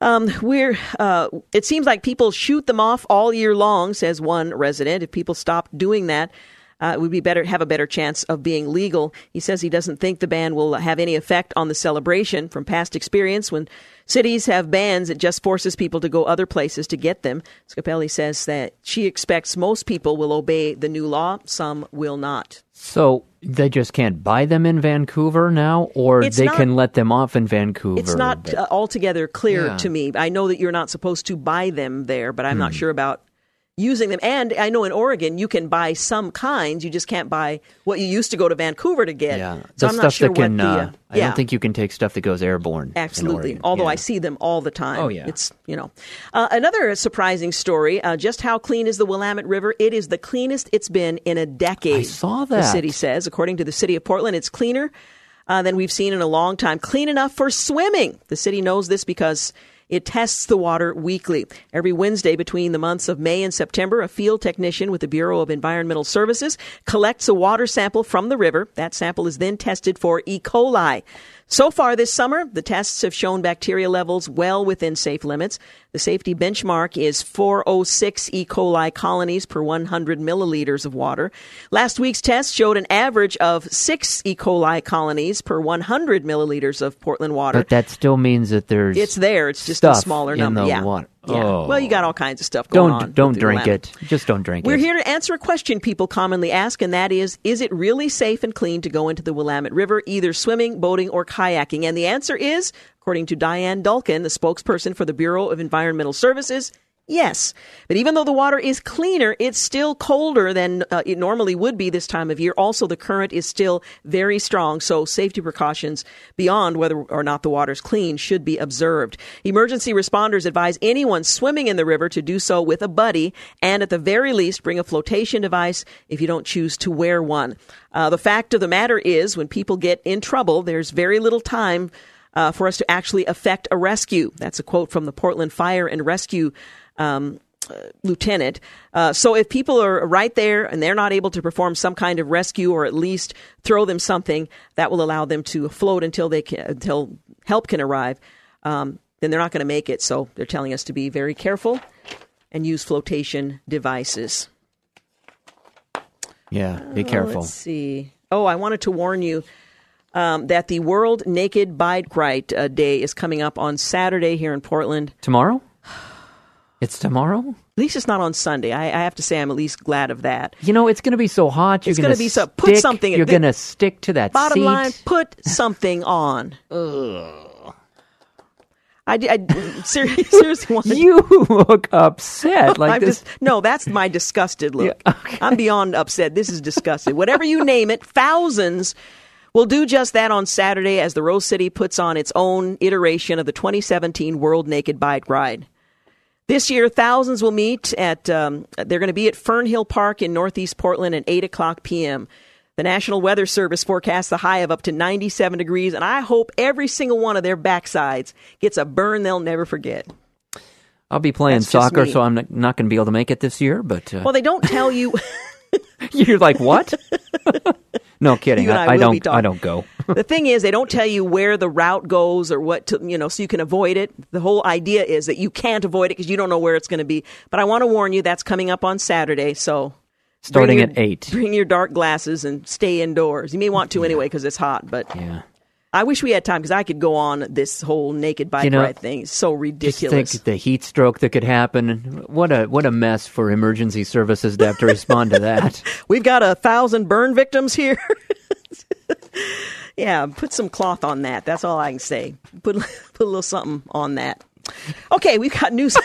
Um, we're, uh, it seems like people shoot them off all year long, says one resident. If people stopped doing that, uh, it would be better have a better chance of being legal. He says he doesn't think the ban will have any effect on the celebration. From past experience, when cities have bans, it just forces people to go other places to get them. Scapelli says that she expects most people will obey the new law, some will not. So they just can't buy them in Vancouver now, or It's they not- can let them off in Vancouver. It's not but- uh, altogether clear Yeah. to me. I know that you're not supposed to buy them there, but I'm Hmm. not sure about using them. And I know in Oregon you can buy some kinds, you just can't buy what you used to go to Vancouver to get. yeah, So the I'm stuff not sure that can. what the. uh, uh, I yeah. don't think you can take stuff that goes airborne. Absolutely. Although Yeah. I see them all the time. Oh, yeah. It's, you know. Uh, another surprising story uh, just how clean is the Willamette River? It is the cleanest it's been in a decade. I saw that. The city says. According to the city of Portland, it's cleaner uh, than we've seen in a long time. Clean enough for swimming. The city knows this because. It tests the water weekly. Every Wednesday between the months of May and September, a field technician with the Bureau of Environmental Services collects a water sample from the river. That sample is then tested for E. coli. So far this summer, the tests have shown bacteria levels well within safe limits. The safety benchmark is 406 E. coli colonies per 100 milliliters of water. Last week's test showed an average of 6 E. coli colonies per 100 milliliters of Portland water. But that still means that there's it's there. It's just stuff smaller in number. the yeah. water. Yeah. Oh. Well, you got all kinds of stuff going on. don't with don't drink it. Just don't drink it. We're here to answer a question people commonly ask, and that is Is it really safe and clean to go into the Willamette River, either swimming, boating, or kayaking? And the answer is, according to Diane Dulken, the spokesperson for the Bureau of Environmental Services, Yes, but even though the water is cleaner, it's still colder than uh, it normally would be this time of year. Also, the current is still very strong, so safety precautions beyond whether or not the water's clean should be observed. Emergency responders advise anyone swimming in the river to do so with a buddy, and at the very least, bring a flotation device if you don't choose to wear one. Uh, the fact of the matter is, when people get in trouble, there's very little time uh, for us to actually effect a rescue. That's a quote from the Portland Fire and Rescue um, uh, lieutenant. Uh, so if people are right there and they're not able to perform some kind of rescue or at least throw them something that will allow them to float until they can, until help can arrive, um, then they're not going to make it. So they're telling us to be very careful and use flotation devices. Yeah, be Uh, careful. let's see. Oh, I wanted to warn you um, that the World Naked Bike Ride uh, Day is coming up on Saturday here in Portland. Tomorrow? It's tomorrow? At least it's not on Sunday. I, I have to say, I'm at least glad of that. You know, it's going to be so hot. You're It's going gonna be so- put stick- something- You're going to stick to that Bottom seat. line, put <laughs> something on. I, d- I d- ser- <laughs> seriously wanted You look upset. <laughs> Like I'm this. just no. That's my disgusted look. Yeah, okay. I'm beyond upset. This is disgusted. Whatever you name it, thousands will do just that on Saturday as the Rose City puts on its own iteration of the 2017 World Naked Bike Ride. This year, thousands will meet at. Um, they're going to be at Fernhill Park in Northeast Portland at 8 o'clock p.m. The National Weather Service forecasts a high of up to 97 degrees, and I hope every single one of their backsides gets a burn they'll never forget. I'll be playing That's soccer, so I'm not, going to be able to make it this year. But uh, Well, they don't tell you. <laughs> you're like, what? <laughs> no kidding. You and I I, I don't. I don't go. <laughs> the thing is, they don't tell you where the route goes or what to, you know, so you can avoid it. The whole idea is that you can't avoid it because you don't know where it's going to be. But I want to warn you, that's coming up on Saturday. So Starting bring at eight. Bring your dark glasses and stay indoors. You may want to anyway because it's hot. But Yeah. I wish we had time because I could go on this whole naked bike You know, ride thing. It's so Just ridiculous. think the heat stroke that could happen. What a what a mess for emergency services to have to respond to that. <laughs> We've got a thousand burn victims here. <laughs> yeah, put some cloth on that. That's all I can say. Put <laughs> put a little something on that. Okay, we've got news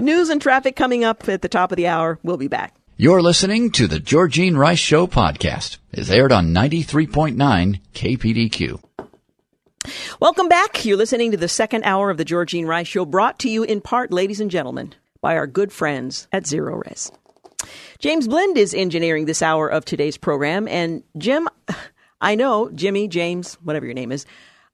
news and traffic coming up at the top of the hour. We'll be back. You're listening to the Georgene Rice Show podcast. It's aired on 93.9 KPDQ. Welcome back. You're listening to the second hour of the Georgene Rice Show, brought to you in part, ladies and gentlemen, by our good friends at ZeroRez. James Blend is engineering this hour of today's program. And Jim, <laughs> I know, Jimmy, James, whatever your name is,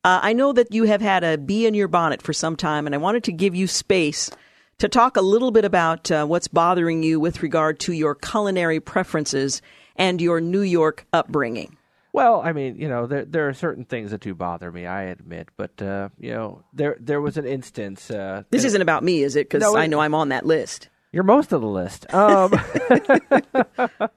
uh, I know that you have had a bee in your bonnet for some time, and I wanted to give you space to talk a little bit about uh, what's bothering you with regard to your culinary preferences and your New York upbringing. Well, I mean, you know, there there are certain things that do bother me. I admit, but uh, you know, there there was an instance. Uh, this isn't about me, is it? Because No, I know I'm on that list. You're most of the list. Um, <laughs>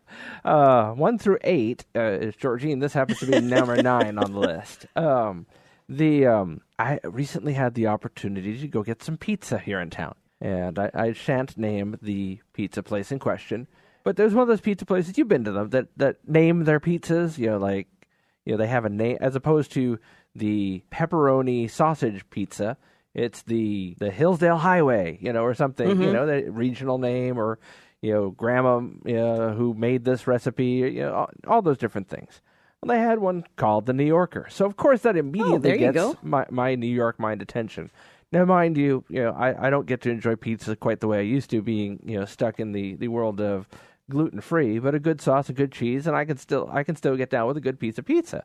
uh, one through eight uh, is Georgene. This happens to be number <laughs> nine on the list. Um, the um, I recently had the opportunity to go get some pizza here in town, and I, I shan't name the pizza place in question, but there's one of those pizza places you've been to them that that name their pizzas. You know, like you know they have a name as opposed to the pepperoni sausage pizza. It's the the Hillsdale Highway, you know, or something, you mm-hmm. know, the regional name, or you know, grandma you know, who made this recipe, you know, all, all those different things. Well, they had one called the New Yorker, so of course that oh, immediately there you gets my my New York mind attention. Now, mind you, you know, I, I don't get to enjoy pizza quite the way I used to, being you know stuck in the, the world of gluten free. But a good sauce, a good cheese, and I can still I can still get down with a good piece of pizza.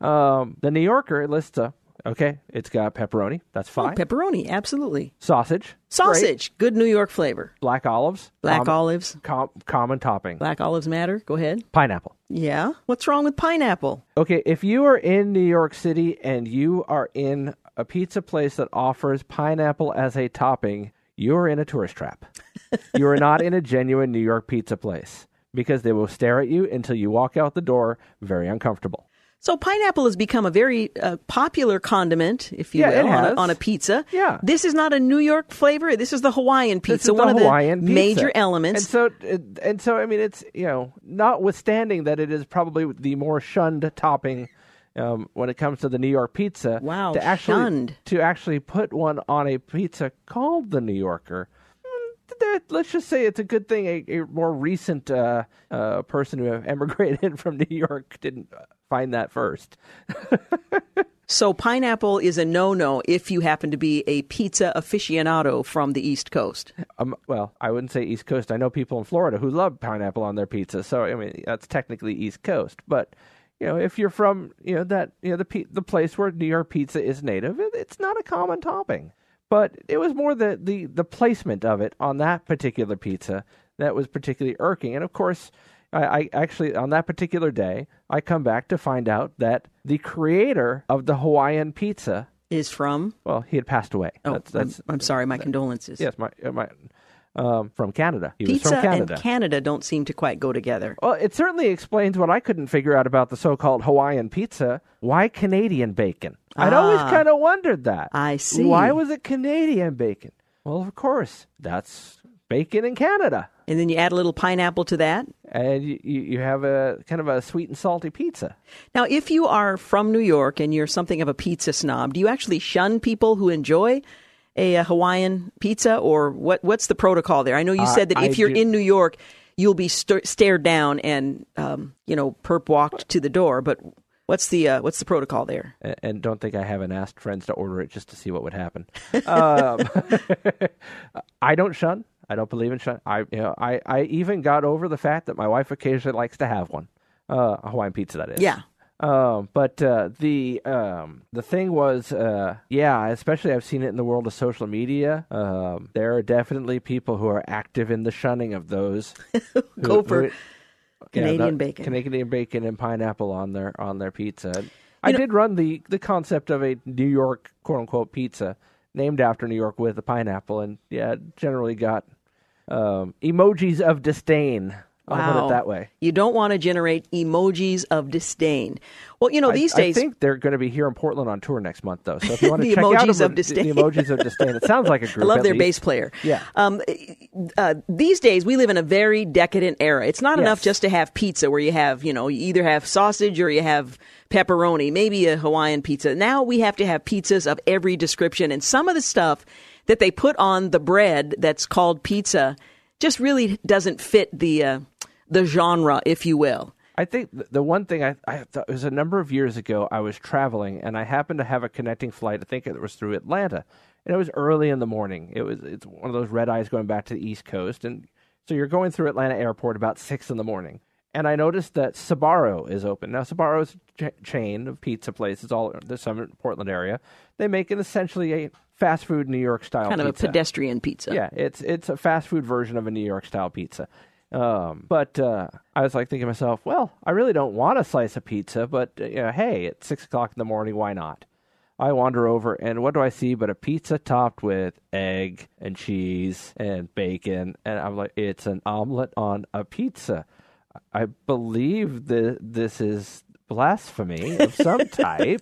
Um, the New Yorker lists a okay, it's got pepperoni, that's Oh, fine. pepperoni, absolutely. Sausage, great. Sausage, good New York flavor. black olives, Black com- olives. com- common topping, Black olives matter. Go ahead. pineapple. Yeah. What's wrong with pineapple? Okay, if you are in New York City and you are in a pizza place that offers pineapple as a topping, you're in a tourist trap. <laughs> you are not in a genuine New York pizza place because they will stare at you until you walk out the door very uncomfortable. So pineapple has become a very uh, popular condiment, if you Yeah, will, on a, on a pizza. Yeah. This is not a New York flavor. This is the Hawaiian This pizza, is one the of Hawaiian the pizza. major elements. And so, and so, I mean, it's you know, notwithstanding that it is probably the more shunned topping um, when it comes to the New York pizza. Wow, to actually shunned. to actually put one on a pizza called the New Yorker. mm, Let's just say it's a good thing a, a more recent uh, uh, person who <laughs> emigrated from New York didn't find that first. <laughs> so pineapple is a no-no if you happen to be a pizza aficionado from the East Coast. Um, well, I wouldn't say East Coast. I know people in Florida who love pineapple on their pizza, so I mean that's technically East Coast. But you know, if you're from you know that you know the the place where New York pizza is native, it, it's not a common topping. But it was more the, the the placement of it on that particular pizza that was particularly irking. And of course, I, I actually on that particular day, I come back to find out that the creator of the Hawaiian pizza, Is from? well, he had passed away. Oh, that's, that's I'm, I'm sorry. My condolences. Yes, my my um, from Canada. He Pizza was from Canada. and Canada don't seem to quite go together. well, it certainly explains what I couldn't figure out about the so-called Hawaiian pizza. Why Canadian bacon? I'd always Ah. kind of wondered that. I see. Why was it Canadian bacon? Well, of course, that's bacon in Canada, And then you add a little pineapple to that. and you you have a kind of a sweet and salty pizza. Now, if you are from New York and you're something of a pizza snob, do you actually shun people who enjoy a, uh Hawaiian pizza, or what? What's the protocol there? I know you Uh, said that I if you're do- in New York, you'll be st- stared down and um, you know perp walked to the door. But what's the uh, what's the protocol there? A- And don't think I haven't asked friends to order it just to see what would happen. <laughs> um, <laughs> I don't shun. I don't believe in shun. I, you know, I, I even got over the fact that my wife occasionally likes to have one, uh, a Hawaiian pizza. That is. Yeah. Um, but uh, the um, the thing was, uh, yeah, especially I've seen it in the world of social media. Um, there are definitely people who are active in the shunning of those. <laughs> who- Go for who- Canadian the bacon. Canadian bacon and pineapple on their on their pizza. I did run the the concept of a New York quote unquote pizza named after New York with a pineapple, and yeah, generally got um, emojis of disdain. I'll put it that way. You don't want to generate emojis of disdain. Well, you know, these I, days, I think they're going to be here in Portland on tour next month, though. So if you <laughs> want to The check out emojis them, of disdain. the emojis of disdain, it sounds like a <laughs> group. I love their least. bass player. Yeah. Um, uh, these days, we live in a very decadent era. It's not enough just to have pizza where you have, you know, you either have sausage or you have pepperoni, maybe a Hawaiian pizza. Now we have to have pizzas of every description. And some of the stuff that they put on the bread that's called pizza just really doesn't fit the. Uh, the genre, if you will. I think the one thing I, I thought was a number of years ago. I was traveling and I happened to have a connecting flight. I think it was through Atlanta, and it was early in the morning. It was it's one of those red eyes going back to the East Coast, and so you're going through Atlanta Airport about six in the morning. And I noticed that Sbarro is open now. Sbarro is a ch- chain of pizza places all in the Portland area. They make an essentially a fast food New York style Kind of pizza. a pedestrian pizza. Yeah, it's it's a fast food version of a New York style pizza. Um, but uh, I was like thinking to myself, well, I really don't want a slice of pizza, but uh, you know, hey, it's six o'clock in the morning, why not? I wander over, and what do I see but a pizza topped with egg and cheese and bacon, and I'm like, it's an omelet on a pizza. I believe that this is blasphemy of some <laughs> type.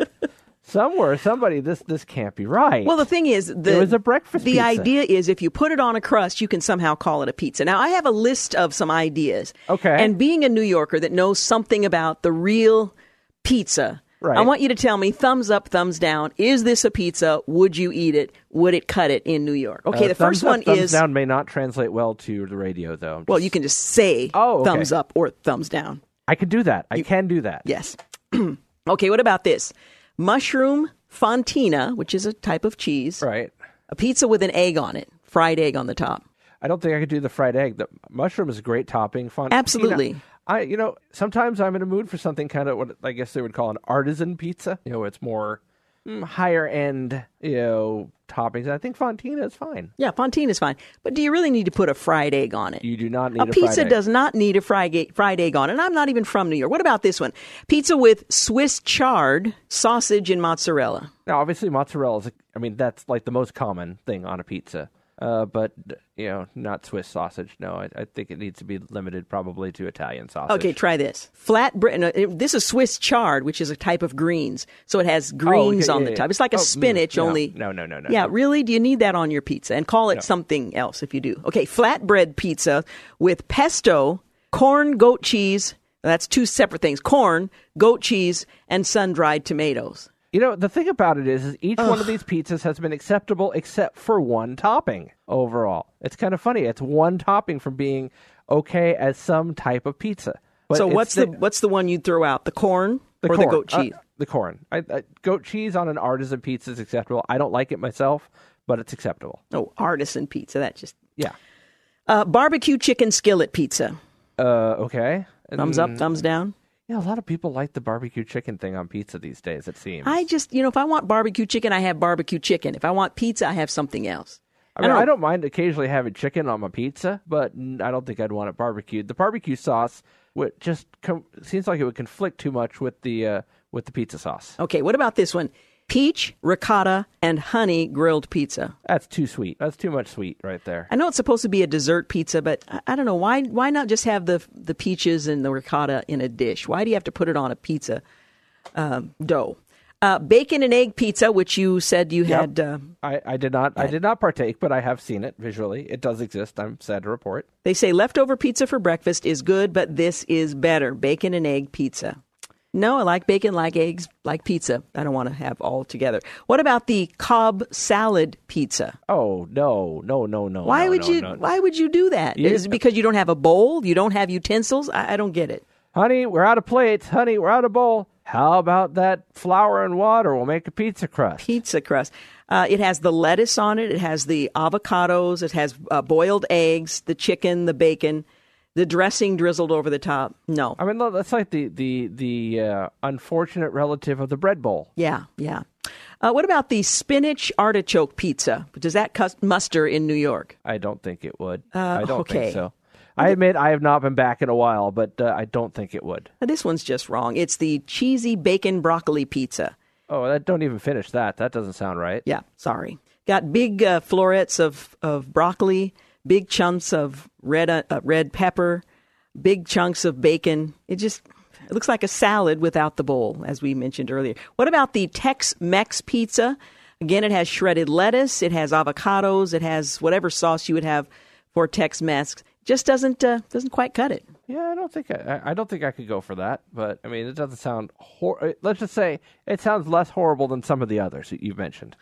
Somewhere, somebody, this this can't be right. Well, the thing is, the, It was a breakfast The pizza. idea is if you put it on a crust, you can somehow call it a pizza. Now, I have a list of some ideas. Okay. And being a New Yorker that knows something about the real pizza, Right. I want you to tell me thumbs up, thumbs down. Is this a pizza? Would you eat it? Would it cut it in New York? Okay, Uh, the first up, one thumbs is down may not translate well to the radio though. I'm well, you can just say Oh, okay. thumbs up or thumbs down. I can do that. I can do that. Yes. <clears throat> okay, what about this? Mushroom fontina, which is a type of cheese, Right. a pizza with an egg on it, fried egg on the top. I don't think I could do the fried egg. The mushroom is a great topping. Fun. Absolutely. I you know sometimes I'm in a mood for something kind of what I guess they would call an artisan pizza. You know, it's more Mm, higher end. You know, toppings. I think fontina is fine. Yeah, fontina is fine. But do you really need to put a fried egg on it? You do not need a, a pizza does not need a fried egg, fried egg on it. And I'm not even from New York. What about this one? Pizza with Swiss chard, sausage, and mozzarella. Now, obviously, mozzarella is. a- I mean, that's like the most common thing on a pizza. Uh, but you know, not Swiss sausage. No, I, I think it needs to be limited probably to Italian sausage. Okay, try this. Flat bread. no, This is Swiss chard, which is a type of greens. So it has greens okay, on yeah, the yeah. top. It's like a Oh, mm, spinach, no, only. no, no, no, no, Yeah, no. really? Do you need that on your pizza? And call it something else if you do. Okay, flatbread pizza with pesto, corn, goat cheese. That's two separate things corn, goat cheese, and sun dried tomatoes. You know, the thing about it is, is each one of these pizzas has been acceptable except for one topping overall. It's kind of funny. It's one topping from being okay as some type of pizza. But so what's the, what's the one you'd throw out? The corn or the corn. goat Uh, cheese? the corn. I, I, goat cheese on an artisan pizza is acceptable. I don't like it myself, but it's acceptable. oh, artisan pizza. That just Yeah. uh, barbecue chicken skillet pizza. Uh, okay. Thumbs up, thumbs down. Yeah, a lot of people like the barbecue chicken thing on pizza these days. It seems. I just, you know, if I want barbecue chicken, I have barbecue chicken. If I want pizza, I have something else. I mean, don't I don't mind occasionally having chicken on my pizza, but I don't think I'd want it barbecued. The barbecue sauce would just com- seems like it would conflict too much with the uh, with the pizza sauce. Okay, what about this one? Peach, ricotta, and honey grilled pizza. That's too sweet. That's too much sweet right there. I know it's supposed to be a dessert pizza, but I, I don't know why. Why not just have the the peaches and the ricotta in a dish? Why do you have to put it on a pizza um, dough? Uh, bacon and egg pizza, which you said you Yep. had. Uh, I, I did not I did not partake, but I have seen it visually. It does exist. I'm sad to report. they say leftover pizza for breakfast is good, but this is better. Bacon and egg pizza. No, I like bacon, like eggs, like pizza. I don't want to have all together. What about the Cobb salad pizza? Oh no no no no! Why no, would no, you? no. Why would you do that? You- Is it because you don't have a bowl? You don't have utensils? I, I don't get it. Honey, we're out of plates. Honey, we're out of bowl. How about that flour and water? We'll make a pizza crust. Pizza crust. Uh, it has the lettuce on it. It has the avocados. It has uh, boiled eggs, the chicken, the bacon, the dressing drizzled over the top. No. I mean, that's like the the the uh, unfortunate relative of the bread bowl. Yeah, yeah. Uh, what about the spinach artichoke pizza? Does that muster in New York? I don't think it would. I don't Uh, okay. think so. I admit I have not been back in a while, but uh, I don't think it would. Now, this one's just wrong. It's the cheesy bacon broccoli pizza. Oh, that don't even finish that. That doesn't sound right. Yeah, sorry. Got big uh, florets of, of broccoli, big chunks of red uh, uh, red pepper, big chunks of bacon. It just it looks like a salad without the bowl, as we mentioned earlier. What about the Tex-Mex pizza? Again, it has shredded lettuce, it has avocados, it has whatever sauce you would have for Tex-Mex. Just doesn't uh, doesn't quite cut it. Yeah, I don't think I, I don't think I could go for that. But I mean, it doesn't sound. Hor- uh, let's just say it sounds less horrible than some of the others that you've mentioned.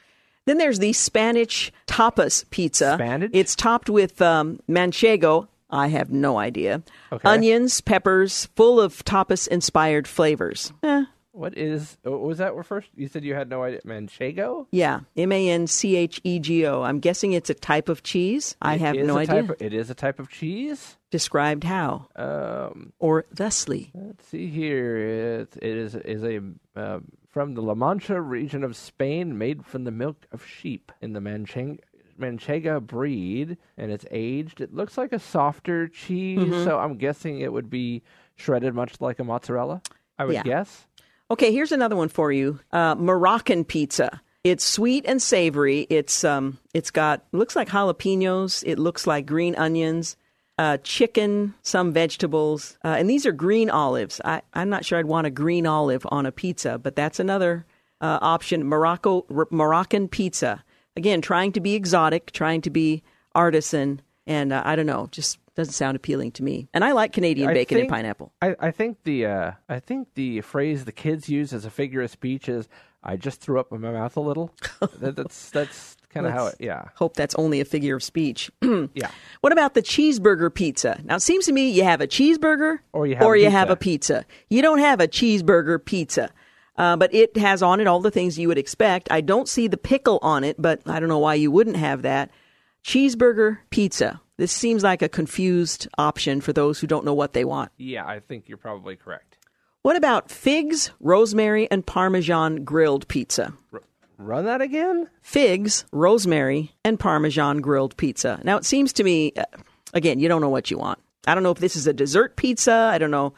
Then there's the Spanish tapas pizza. Spanish? It's topped with um, manchego, I have no idea. Okay. Onions, peppers, full of tapas inspired flavors. Eh, What is? What was that? Were first? You said you had no idea. Manchego. yeah, M A N C H E G O. I'm guessing it's a type of cheese. I It have no idea. of- it is a type of cheese. Described how Um, or thusly. let's see here. It, it is is a uh, from the La Mancha region of Spain, made from the milk of sheep in the Mancheng. Manchega breed, and it's aged. It looks like a softer cheese, Mm-hmm. so I'm guessing it would be shredded much like a mozzarella. I would Yeah. guess. Okay, here's another one for you. Uh, Moroccan pizza. It's sweet and savory. It's um, it's got looks like jalapenos. It looks like green onions, uh, chicken, some vegetables, uh, and these are green olives. I, I'm not sure I'd want a green olive on a pizza, but that's another uh, option. Morocco R- Moroccan pizza. Again, trying to be exotic, trying to be artisan, and uh, I don't know, just doesn't sound appealing to me. And I like Canadian I bacon think- and pineapple. I, I think the uh, I think the phrase the kids use as a figure of speech is "I just threw up in my mouth a little." <laughs> that, that's that's kind of how it. Yeah, Hope that's only a figure of speech. <clears throat> yeah. What about the cheeseburger pizza? Now, it seems to me you have a cheeseburger Or you have a pizza. have a pizza. You don't have a cheeseburger pizza. Uh, but it has on it all the things you would expect. I don't see the pickle on it, but I don't know why you wouldn't have that. Cheeseburger pizza. This seems like a confused option for those who don't know what they want. Yeah, I think you're probably correct. What about figs, rosemary, and parmesan grilled pizza? Run that again? figs, rosemary, and parmesan grilled pizza. Now, it seems to me, uh, again, you don't know what you want. I don't know if this is a dessert pizza. I don't know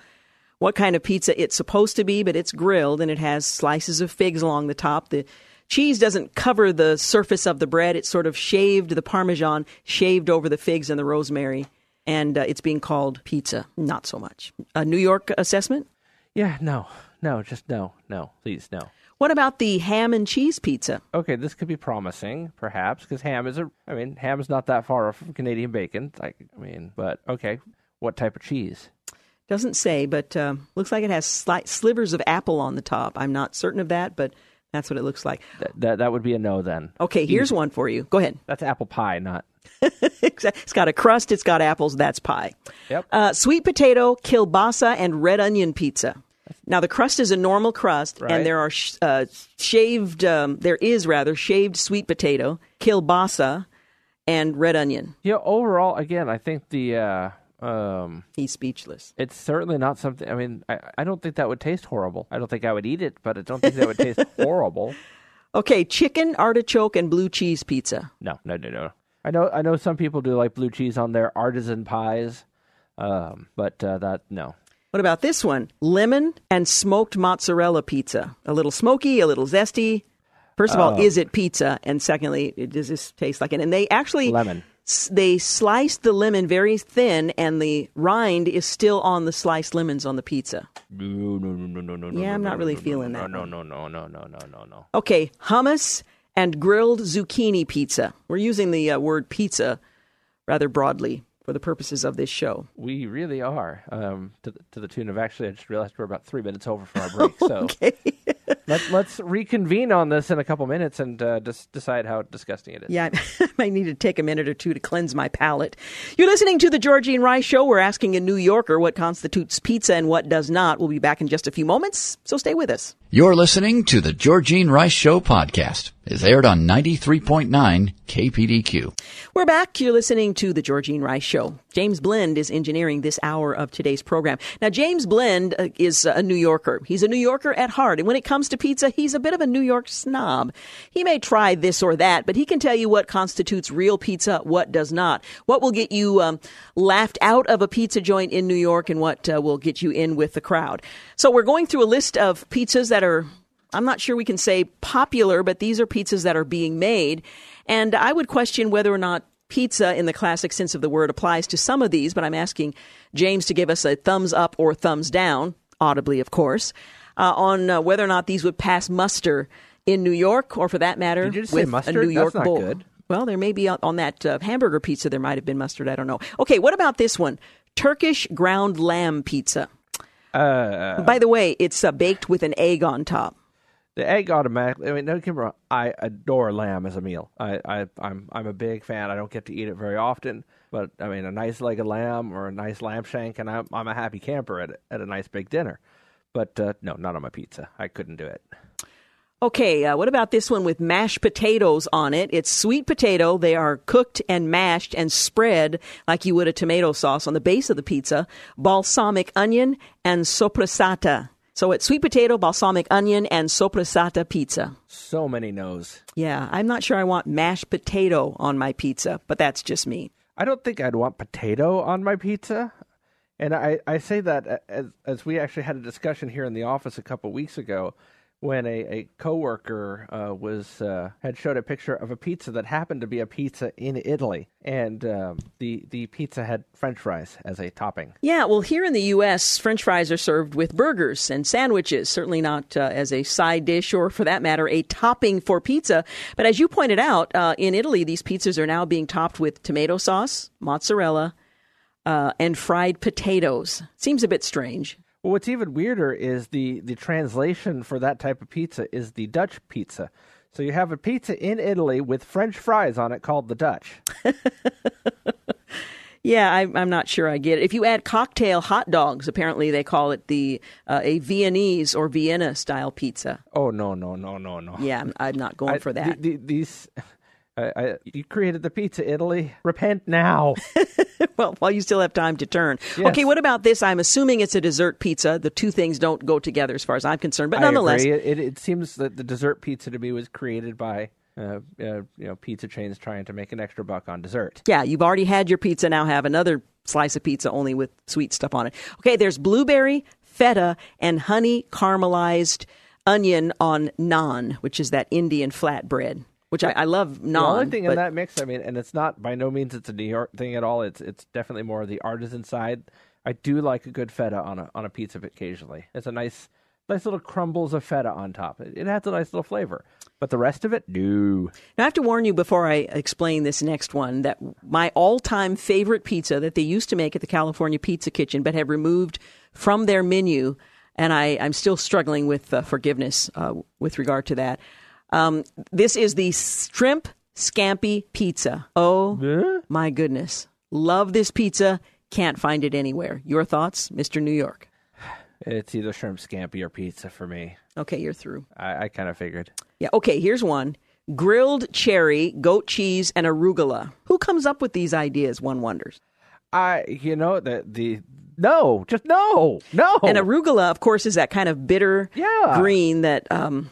what kind of pizza it's supposed to be, but it's grilled and it has slices of figs along the top. The cheese doesn't cover the surface of the bread, it's sort of shaved, the parmesan shaved over the figs and the rosemary. And uh, it's being called pizza. Not so much. A New York assessment? Yeah, no, no, just no, no, please, no. What about the ham and cheese pizza? Okay, this could be promising, perhaps, because ham is a. I mean, ham is not that far off from Canadian bacon. Like, I mean, but okay, what type of cheese? Doesn't say, but uh, looks like it has slight slivers of apple on the top. I'm not certain of that, but that's what it looks like. That that, that would be a no then. Okay, here's one for you. Go ahead. That's apple pie, not. <laughs> it's got a crust, it's got apples, that's pie. Yep. Uh, sweet potato, kielbasa, and red onion pizza. Now, the crust is a normal crust, Right. and there are sh- uh, shaved, um, there is rather, shaved sweet potato, kielbasa, and red onion. Yeah, overall, again, I think the. Uh, um, He's speechless. it's certainly not something. I mean, I, I don't think that would taste horrible. I don't think I would eat it, but I don't think that would taste <laughs> horrible. Okay, chicken, artichoke, and blue cheese pizza. No, no, no, no. I know, I know some people do like blue cheese on their artisan pies, um, but uh, that no. What about this one? Lemon and smoked mozzarella pizza. A little smoky, a little zesty. First of all, Oh. is it pizza? And secondly, does this taste like it? And they actually Lemon. s- they sliced the lemon very thin, and the rind is still on the sliced lemons on the pizza. No, no, no, no, no, no. Yeah, I'm not really feeling that No, no, no, no, no, no, no, no. Okay, hummus and grilled zucchini pizza. We're using the uh, word pizza rather broadly for the purposes of this show. We really are. Um, to the, to the tune of actually, I just realized we're about three minutes over for our <laughs> break. So <laughs> let, let's reconvene on this in a couple minutes and uh, just decide how disgusting it is. Yeah, <laughs> I might need to take a minute or two to cleanse my palate. You're listening to the Georgene Rice Show. We're asking a New Yorker what constitutes pizza and what does not. We'll be back in just a few moments, so stay with us. You're listening to the Georgene Rice Show podcast. It's aired on 93.9 KPDQ. We're back. You're listening to the Georgene Rice Show. James Blend is engineering this hour of today's program. Now, James Blend uh, is a New Yorker. He's a New Yorker at heart. And when it comes to pizza, he's a bit of a New York snob. He may try this or that, but he can tell you what constitutes real pizza, what does not. What will get you um, laughed out of a pizza joint in New York and what uh, will get you in with the crowd. So we're going through a list of pizzas that are I'm not sure we can say popular, but these are pizzas that are being made. And I would question whether or not pizza in the classic sense of the word applies to some of these, but I'm asking James to give us a thumbs up or thumbs down, audibly, of course, uh, on uh, whether or not these would pass muster in New York or for that matter Did you just say with a New York bowl. good. Well, there may be on, on that uh, hamburger pizza, there might have been mustard. I don't know. Okay, what about this one? Turkish ground lamb pizza. Uh, By the way, it's uh, baked with an egg on top. the egg automatically. I mean, don't get me wrong. I adore lamb as a meal. I, I I'm I'm a big fan. I don't get to eat it very often, but I mean, a nice leg of lamb or a nice lamb shank, and I'm I'm a happy camper at at a nice big dinner. But uh, no, not on my pizza. I couldn't do it. Okay, uh, what about this one with mashed potatoes on it? It's sweet potato. They are cooked and mashed and spread like you would a tomato sauce on the base of the pizza, balsamic onion, and sopressata. So it's sweet potato, balsamic onion, and sopressata pizza. So many no's. Yeah, I'm not sure I want mashed potato on my pizza, but that's just me. I don't think I'd want potato on my pizza. And I, I say that as, as we actually had a discussion here in the office a couple weeks ago when a, a coworker uh, was uh, had showed a picture of a pizza that happened to be a pizza in Italy, and um, the the pizza had French fries as a topping. Yeah, well, here in the U.S., French fries are served with burgers and sandwiches. Certainly not uh, as a side dish, or for that matter, a topping for pizza. But as you pointed out, uh, in Italy, these pizzas are now being topped with tomato sauce, mozzarella, uh, and fried potatoes. Seems a bit strange. Well, what's even weirder is the the translation for that type of pizza is the Dutch pizza. So you have a pizza in Italy with French fries on it called the Dutch. <laughs> Yeah, I, I'm not sure I get it. If you add cocktail hot dogs, apparently they call it the uh, a Viennese or Vienna style pizza. Oh no no no no no! Yeah, I'm, I'm not going I- for that. the- the- these, I, I, you created the pizza, Italy. Repent now. <laughs> well, while you still have time to turn. Yes. Okay, what about this? I'm assuming it's a dessert pizza. The two things don't go together as far as I'm concerned, but nonetheless, I agree. It, it seems that the dessert pizza to me was created by uh, uh, you know pizza chains trying to make an extra buck on dessert. yeah, you've already had your pizza. Now have another slice of pizza only with sweet stuff on it. Okay, there's blueberry, feta, and honey caramelized onion on naan, which is that Indian flatbread. Which I, I love naan. the only thing but in that mix, I mean, and it's not by no means it's a New York thing at all. It's it's definitely more of the artisan side. I do like a good feta on a on a pizza occasionally. It's a nice nice little crumbles of feta on top. It, it has a nice little flavor. But the rest of it, no. Now, I have to warn you before I explain this next one that my all time favorite pizza that they used to make at the California Pizza Kitchen but have removed from their menu, and I, I'm still struggling with uh, forgiveness uh, with regard to that. Um, this is the shrimp scampi pizza. Oh, my goodness. Love this pizza. Can't find it anywhere. Your thoughts, Mr. New York? It's either shrimp scampi or pizza for me. Okay, you're through. I, I kind of figured. Yeah, okay, here's one grilled cherry, goat cheese, and arugula. Who comes up with these ideas, one wonders? I, you know, the the no, just no, no. And arugula, of course, is that kind of bitter Yeah. green that um,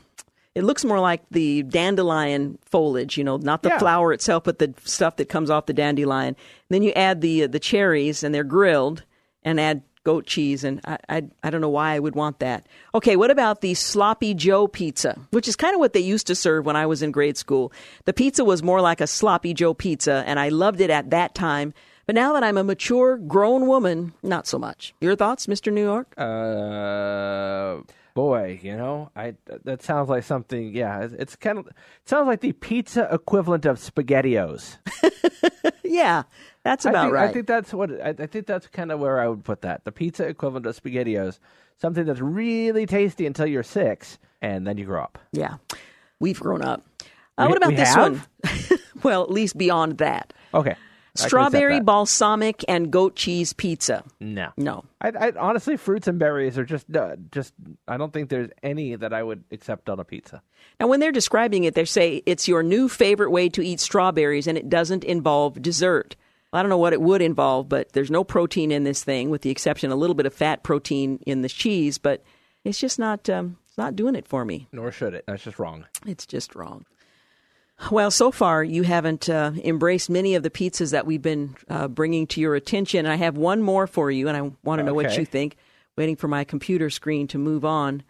it looks more like the dandelion foliage. You know, not the Yeah. flower itself, but the stuff that comes off the dandelion. then you add the the cherries, and they're grilled, and add goat cheese. And I, I I don't know why I would want that. Okay, what about the sloppy Joe pizza, which is kind of what they used to serve when I was in grade school. The pizza was more like a sloppy Joe pizza, and I loved it at that time. But now that I'm a mature, grown woman, not so much. Your thoughts, Mr. New York? Uh, boy, you know, I that sounds like something. Yeah, it's, it's kind of it sounds like the pizza equivalent of Spaghettios. <laughs> Yeah, that's I about think, right. I think that's what I, I think that's kind of where I would put that. The pizza equivalent of Spaghettios, something that's really tasty until you're six, and then you grow up. yeah, we've grown up. Uh, We- what about this have? one? <laughs> well, at least beyond that. Okay, I Strawberry balsamic and goat cheese pizza. No, No. I, I honestly, fruits and berries are just uh, just. I don't think there's any that I would accept on a pizza. Now, when they're describing it, they say it's your new favorite way to eat strawberries and it doesn't involve dessert. I don't know what it would involve, but there's no protein in this thing, with the exception of a little bit of fat protein in the cheese. But it's just not, um, it's not doing it for me. Nor should it. That's just wrong. It's just wrong. Well, so far you haven't uh, embraced many of the pizzas that we've been uh, bringing to your attention. And I have one more for you, and I want to know what you think. Waiting for my computer screen to move on.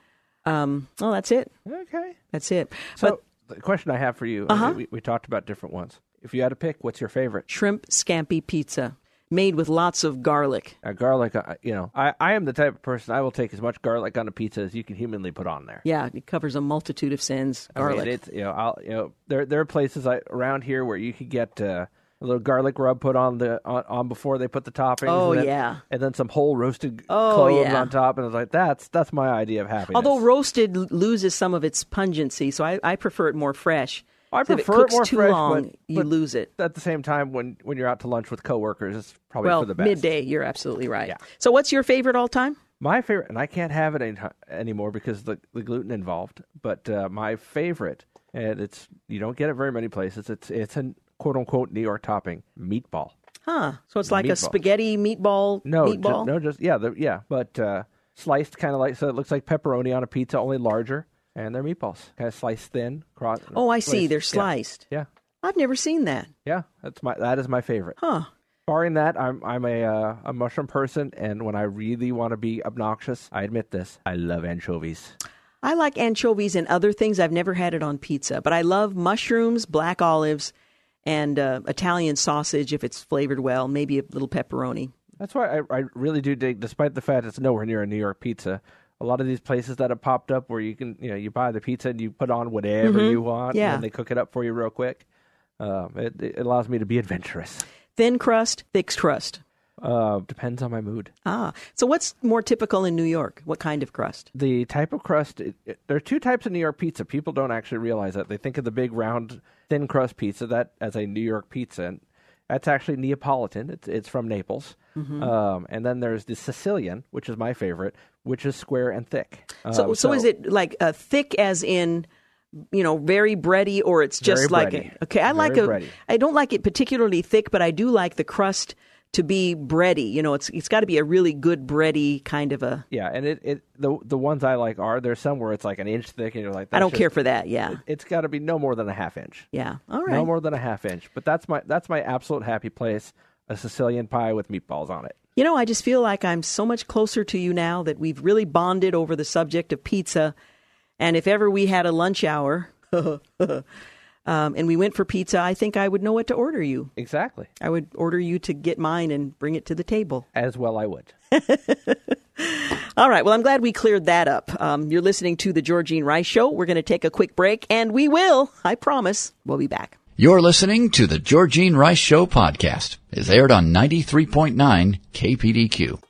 Um, well, that's it. Okay. That's it. So the question I have for you, Uh-huh. we, we talked about different ones. If you had to pick, what's your favorite? shrimp scampi pizza made with lots of garlic. Uh, garlic, uh, you know, I, I am the type of person I will take as much garlic on a pizza as you can humanly put on there. Yeah, it covers a multitude of sins. I mean, Garlic. it's you know, I'll, you know, there there are places I, around here where you could get uh, A little garlic rub put on the on, on before they put the toppings. Oh, and then, yeah. and then some whole roasted Oh, cloves yeah. on top, and it's like that's that's my idea of happiness. Although roasted loses some of its pungency, so I, I prefer it more fresh. I So prefer it cooks more too fresh, long, but- you but lose it. at the same time, when when you're out to lunch with coworkers, it's probably Well, for the best. midday, you're absolutely right. Yeah. So, what's your favorite all time? My favorite, and I can't have it any, anymore because the the gluten involved. But uh, my favorite, and it's you don't get it very many places. It's it's a quote unquote New York topping meatball. Huh? So it's like a spaghetti meatball. No, meatball. no, just yeah, the, yeah, but uh, sliced kind of like so it looks like pepperoni on a pizza, only larger, and they're meatballs, kind of sliced thin. Cross, Oh, I see. They're yeah. sliced. Yeah, I've never seen that. yeah, that's my that is my favorite. Huh? Barring that, I'm I'm a uh, a mushroom person, and when I really want to be obnoxious, I admit this: I love anchovies. I like anchovies and other things. I've never had it on pizza, but I love mushrooms, black olives, and uh, Italian sausage if it's flavored well. Maybe a little pepperoni. That's why I, I really do dig, despite the fact it's nowhere near a New York pizza. A lot of these places that have popped up where you can, you know, you buy the pizza and you put on whatever you want, Mm-hmm. Yeah. and they cook it up for you real quick. Um, it, it allows me to be adventurous. Thin crust, thick crust. Uh, depends on my mood. Ah, so what's more typical in New York? What kind of crust? The type of crust, it, it, there are two types of New York pizza. People don't actually realize that. They think of the big, round, thin crust pizza that as a New York pizza. And that's actually Neapolitan. It's, it's from Naples. Mm-hmm. Um, and then there's the Sicilian, which is my favorite, which is square and thick. So, Um, so, is it like uh, thick as in, you know, very bready, or it's just like bready. okay? I like a. Bready. I don't like it particularly thick, but I do like the crust to be bready. You know, it's it's got to be a really good bready kind of a. Yeah, and it, it the the ones I like are there's some where it's like an inch thick, and you're like, I don't care for that. Yeah, It's got to be no more than a half inch. yeah. All right. No more than a half inch. But that's my that's my absolute happy place: a Sicilian pie with meatballs on it. You know, I just feel like I'm so much closer to you now that we've really bonded over the subject of pizza. And if ever we had a lunch hour <laughs> um, and we went for pizza, I think I would know what to order you. Exactly. I would order you to get mine and bring it to the table. As well, I would. <laughs> All right. Well, I'm glad we cleared that up. Um, you're listening to the Georgene Rice Show. We're going to take a quick break, and we will, I promise, we'll be back. You're listening to the Georgene Rice Show podcast. It's aired on 93.9 KPDQ.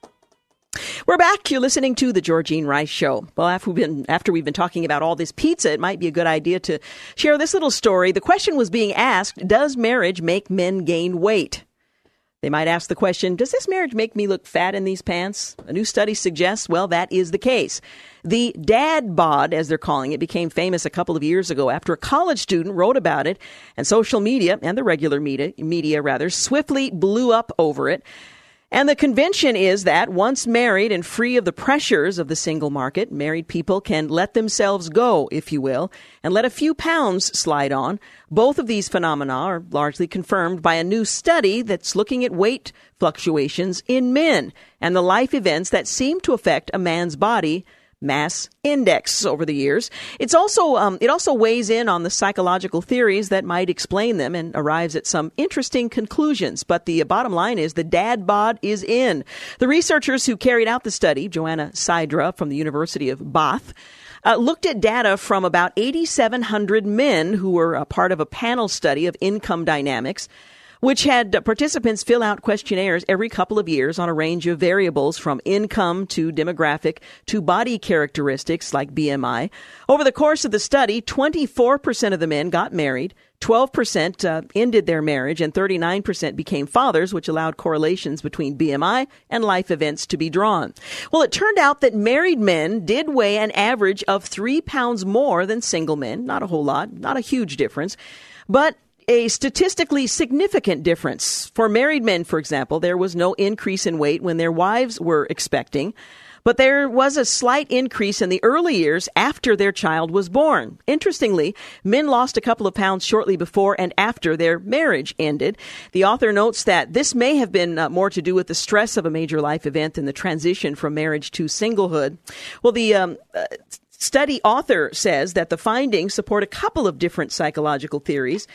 We're back. You're listening to the Georgene Rice Show. Well, after we've been after we've been talking about all this pizza, it might be a good idea to share this little story. The question was being asked: Does marriage make men gain weight? They might ask the question, Does this marriage make me look fat in these pants? A new study suggests, well, that is the case. The dad bod, as they're calling it, became famous a couple of years ago after a college student wrote about it, and social media, and the regular media, media rather, swiftly blew up over it. And the convention is that once married and free of the pressures of the single market, married people can let themselves go, if you will, and let a few pounds slide on. Both of these phenomena are largely confirmed by a new study that's looking at weight fluctuations in men and the life events that seem to affect a man's body mass index over the years. It's also um, it also weighs in on the psychological theories that might explain them and arrives at some interesting conclusions. But the bottom line is the dad bod is in. The researchers who carried out the study, Joanna Syrda from the University of Bath. Uh, looked at data from about 8,700 men who were a part of a panel study of income dynamics which had uh, participants fill out questionnaires every couple of years on a range of variables from income to demographic to body characteristics like BMI. Over the course of the study, 24% of the men got married, 12% uh, ended their marriage, and 39% became fathers, which allowed correlations between BMI and life events to be drawn. Well, it turned out that married men did weigh an average of three pounds more than single men. Not a whole lot, not a huge difference. But a statistically significant difference. For married men, for example, there was no increase in weight when their wives were expecting, but there was a slight increase in the early years after their child was born. Interestingly, men lost a couple of pounds shortly before and after their marriage ended. The author notes that this may have been uh, more to do with the stress of a major life event than the transition from marriage to singlehood. Well, the um, uh, study author says that the findings support a couple of different psychological theories.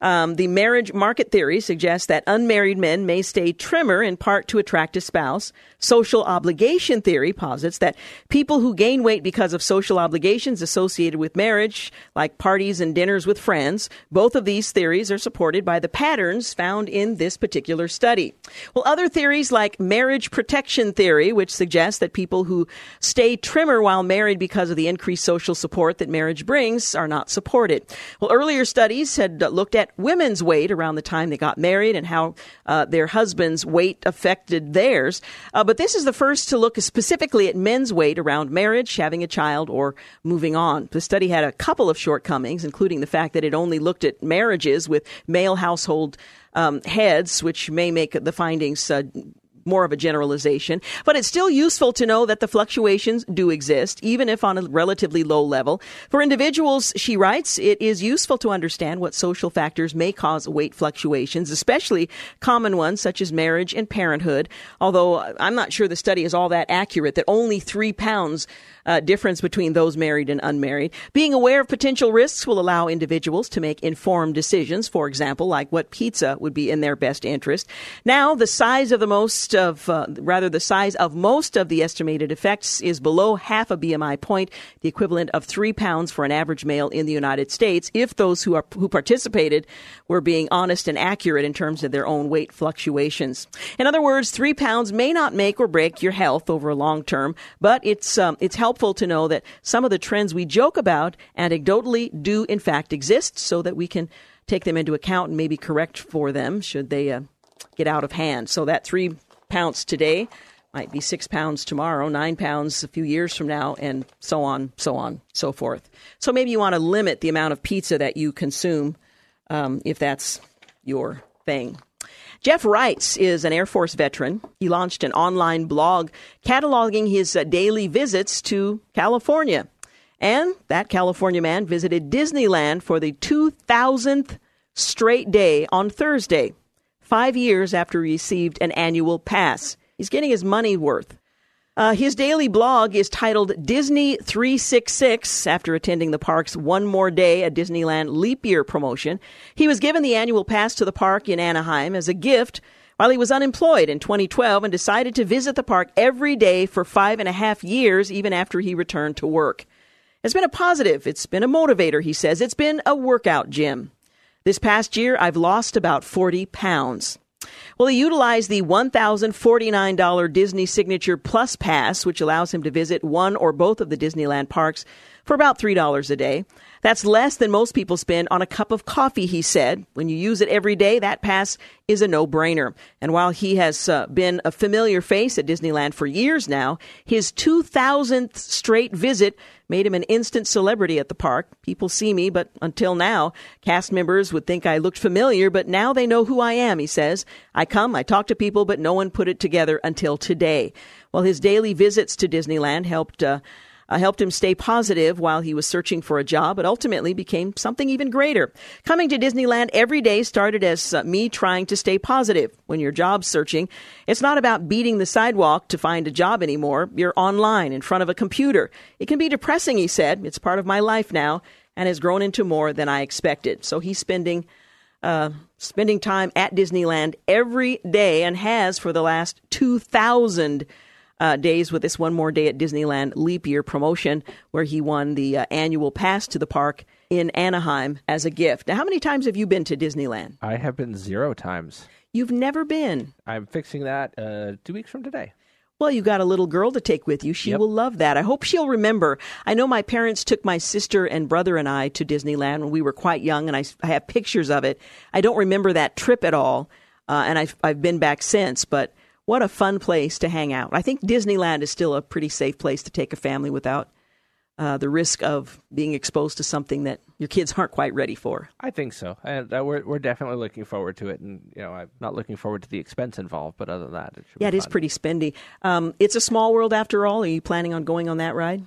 Um, the marriage market theory suggests that unmarried men may stay trimmer in part to attract a spouse. Social obligation theory posits that people who gain weight because of social obligations associated with marriage, like parties and dinners with friends, both of these theories are supported by the patterns found in this particular study. Well, other theories like marriage protection theory, which suggests that people who stay trimmer while married because of the increased social support that marriage brings are not supported. Well, earlier studies had looked at women's weight around the time they got married and how uh, their husband's weight affected theirs. Uh, but this is the first to look specifically at men's weight around marriage, having a child, or moving on. The study had a couple of shortcomings, including the fact that it only looked at marriages with male household um, heads, which may make the findings uh, more of a generalization, but it's still useful to know that the fluctuations do exist, even if on a relatively low level. For individuals, she writes, it is useful to understand what social factors may cause weight fluctuations, especially common ones such as marriage and parenthood. Although I'm not sure the study is all that accurate, that only three pounds uh, difference between those married and unmarried. Being aware of potential risks will allow individuals to make informed decisions, for example, like what pizza would be in their best interest. Now, the size of the most of, uh, rather, the size of most of the estimated effects is below half a BMI point, the equivalent of three pounds for an average male in the United States, if those who are who participated were being honest and accurate in terms of their own weight fluctuations. In other words, three pounds may not make or break your health over a long term, but it's um, it's helpful to know that some of the trends we joke about anecdotally do in fact exist so that we can take them into account and maybe correct for them should they uh, get out of hand. So that three pounds today might be six pounds tomorrow, nine pounds a few years from now, and so on, so on, so forth. So maybe you want to limit the amount of pizza that you consume um, if that's your thing. Jeff Reitz is an Air Force veteran. He launched an online blog cataloging his uh, daily visits to California. And that California man visited Disneyland for the 2000th straight day on Thursday, five years after he received an annual pass. He's getting his money worth. Uh, his daily blog is titled Disney 366 after attending the park's One More Day at Disneyland Leap Year promotion. He was given the annual pass to the park in Anaheim as a gift while he was unemployed in 2012 and decided to visit the park every day for five and a half years, even after he returned to work. It's been a positive. It's been a motivator, he says. It's been a workout gym. This past year, I've lost about 40 pounds. Well, he utilized the $1,049 Disney Signature Plus Pass, which allows him to visit one or both of the Disneyland parks for about $3 a day. That's less than most people spend on a cup of coffee, he said. When you use it every day, that pass is a no brainer. And while he has uh, been a familiar face at Disneyland for years now, his 2000th straight visit made him an instant celebrity at the park. People see me, but until now, cast members would think I looked familiar, but now they know who I am, he says. I come, I talk to people, but no one put it together until today. Well, his daily visits to Disneyland helped uh, uh, helped him stay positive while he was searching for a job, but ultimately became something even greater. Coming to Disneyland every day started as uh, me trying to stay positive. When you're job searching, it's not about beating the sidewalk to find a job anymore. You're online in front of a computer. It can be depressing, he said. It's part of my life now and has grown into more than I expected. So he's spending uh, spending time at Disneyland every day and has for the last 2,000 uh, days with this one more day at Disneyland leap year promotion, where he won the uh, annual pass to the park in Anaheim as a gift. Now, how many times have you been to Disneyland? I have been zero times. You've never been. I'm fixing that uh, two weeks from today. Well, you got a little girl to take with you. She yep. will love that. I hope she'll remember. I know my parents took my sister and brother and I to Disneyland when we were quite young, and I, I have pictures of it. I don't remember that trip at all, uh, and I've, I've been back since, but what a fun place to hang out. I think Disneyland is still a pretty safe place to take a family without uh, the risk of being exposed to something that your kids aren't quite ready for. I think so, and uh, we're we're definitely looking forward to it. And you know, I'm not looking forward to the expense involved, but other than that, it yeah, it fun. is pretty spendy. Um, it's a small world after all. Are you planning on going on that ride?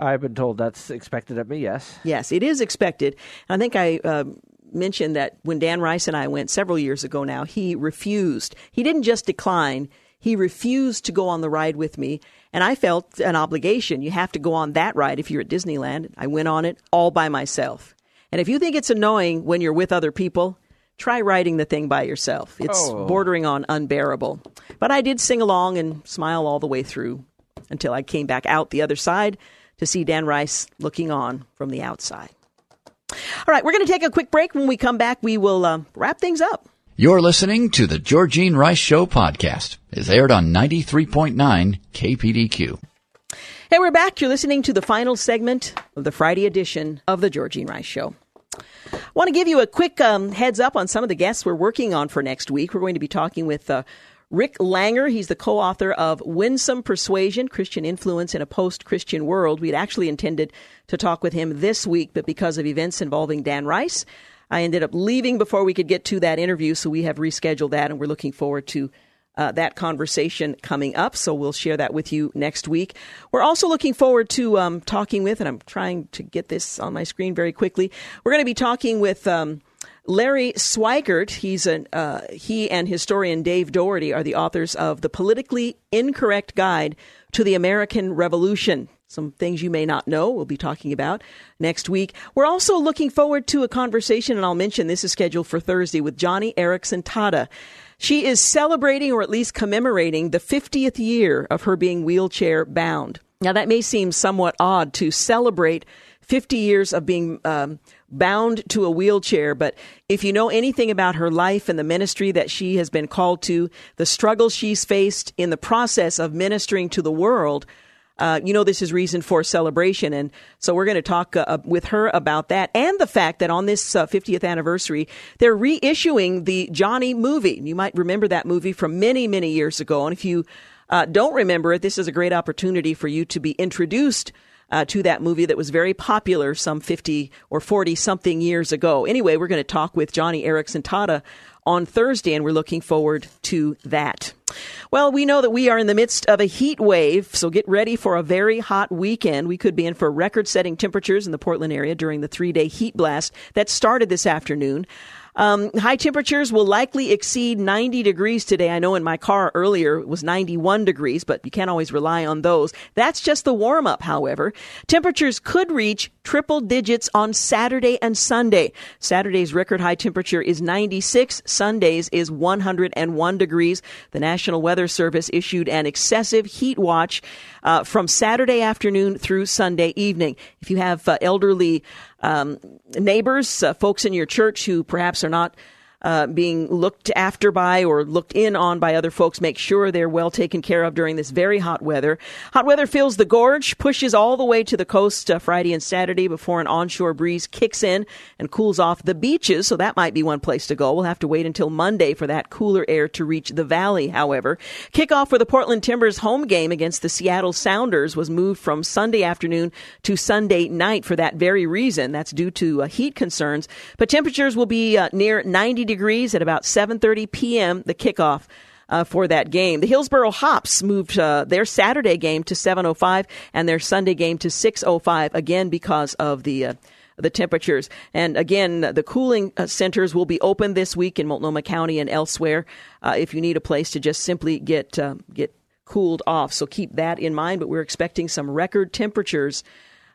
I've been told that's expected of me. Yes. Yes, it is expected. I think I. Uh, mentioned that when Dan Rice and I went several years ago now, he refused. He didn't just decline, he refused to go on the ride with me, and I felt an obligation. You have to go on that ride if you're at Disneyland. I went on it all by myself. And if you think it's annoying when you're with other people, try riding the thing by yourself. It's Oh. bordering on unbearable. But I did sing along and smile all the way through until I came back out the other side to see Dan Rice looking on from the outside. All right, we're going to take a quick break. When we come back, we will uh, wrap things up. You're listening to the Georgene Rice Show podcast. It's aired on 93.9 KPDQ. Hey, we're back. You're listening to the final segment of the Friday edition of the Georgene Rice Show. I want to give you a quick um, heads up on some of the guests we're working on for next week. We're going to be talking with uh, Rick Langer. He's the co author of Winsome Persuasion Christian Influence in a Post Christian World. We'd actually intended to talk with him this week, but because of events involving Dan Rice, I ended up leaving before we could get to that interview, so we have rescheduled that, and we're looking forward to uh, that conversation coming up. So we'll share that with you next week. We're also looking forward to um, talking with, and I'm trying to get this on my screen very quickly. We're going to be talking with. Um, Larry Schweikart, he's an, uh, he and historian Dave Dougherty are the authors of The Politically Incorrect Guide to the American Revolution. Some things you may not know we'll be talking about next week. We're also looking forward to a conversation, and I'll mention this is scheduled for Thursday with Joni Eareckson Tada. She is celebrating or at least commemorating the 50th year of her being wheelchair bound. Now, that may seem somewhat odd to celebrate 50 years of being um, bound to a wheelchair. But if you know anything about her life and the ministry that she has been called to, the struggles she's faced in the process of ministering to the world, uh, you know this is reason for celebration. And so we're going to talk uh, with her about that and the fact that on this uh, 50th anniversary, they're reissuing the Joni movie. You might remember that movie from many, many years ago. And if you uh, don't remember it, this is a great opportunity for you to be introduced uh, to that movie that was very popular some 50 or 40 something years ago. Anyway, we're going to talk with Joni Eareckson Tada on Thursday, and we're looking forward to that. Well, we know that we are in the midst of a heat wave, so get ready for a very hot weekend. We could be in for record setting temperatures in the Portland area during the three day heat blast that started this afternoon. Um, high temperatures will likely exceed 90 degrees today. I know in my car earlier it was 91 degrees, but you can't always rely on those. That's just the warm up, however. Temperatures could reach triple digits on Saturday and Sunday. Saturday's record high temperature is 96. Sunday's is 101 degrees. The National Weather Service issued an excessive heat watch uh, from Saturday afternoon through Sunday evening. If you have uh, elderly um, neighbors, uh, folks in your church who perhaps are not uh, being looked after by or looked in on by other folks. Make sure they're well taken care of during this very hot weather. Hot weather fills the gorge, pushes all the way to the coast uh, Friday and Saturday before an onshore breeze kicks in and cools off the beaches. So that might be one place to go. We'll have to wait until Monday for that cooler air to reach the valley, however. Kickoff for the Portland Timbers home game against the Seattle Sounders was moved from Sunday afternoon to Sunday night for that very reason. That's due to uh, heat concerns. But temperatures will be uh, near 90 degrees at about 7:30 p.m. The kickoff. Uh, for that game, the Hillsboro Hops moved uh, their Saturday game to 7:05 and their Sunday game to 6:05 again because of the uh, the temperatures. And again, the cooling uh, centers will be open this week in Multnomah County and elsewhere. Uh, if you need a place to just simply get uh, get cooled off, so keep that in mind. But we're expecting some record temperatures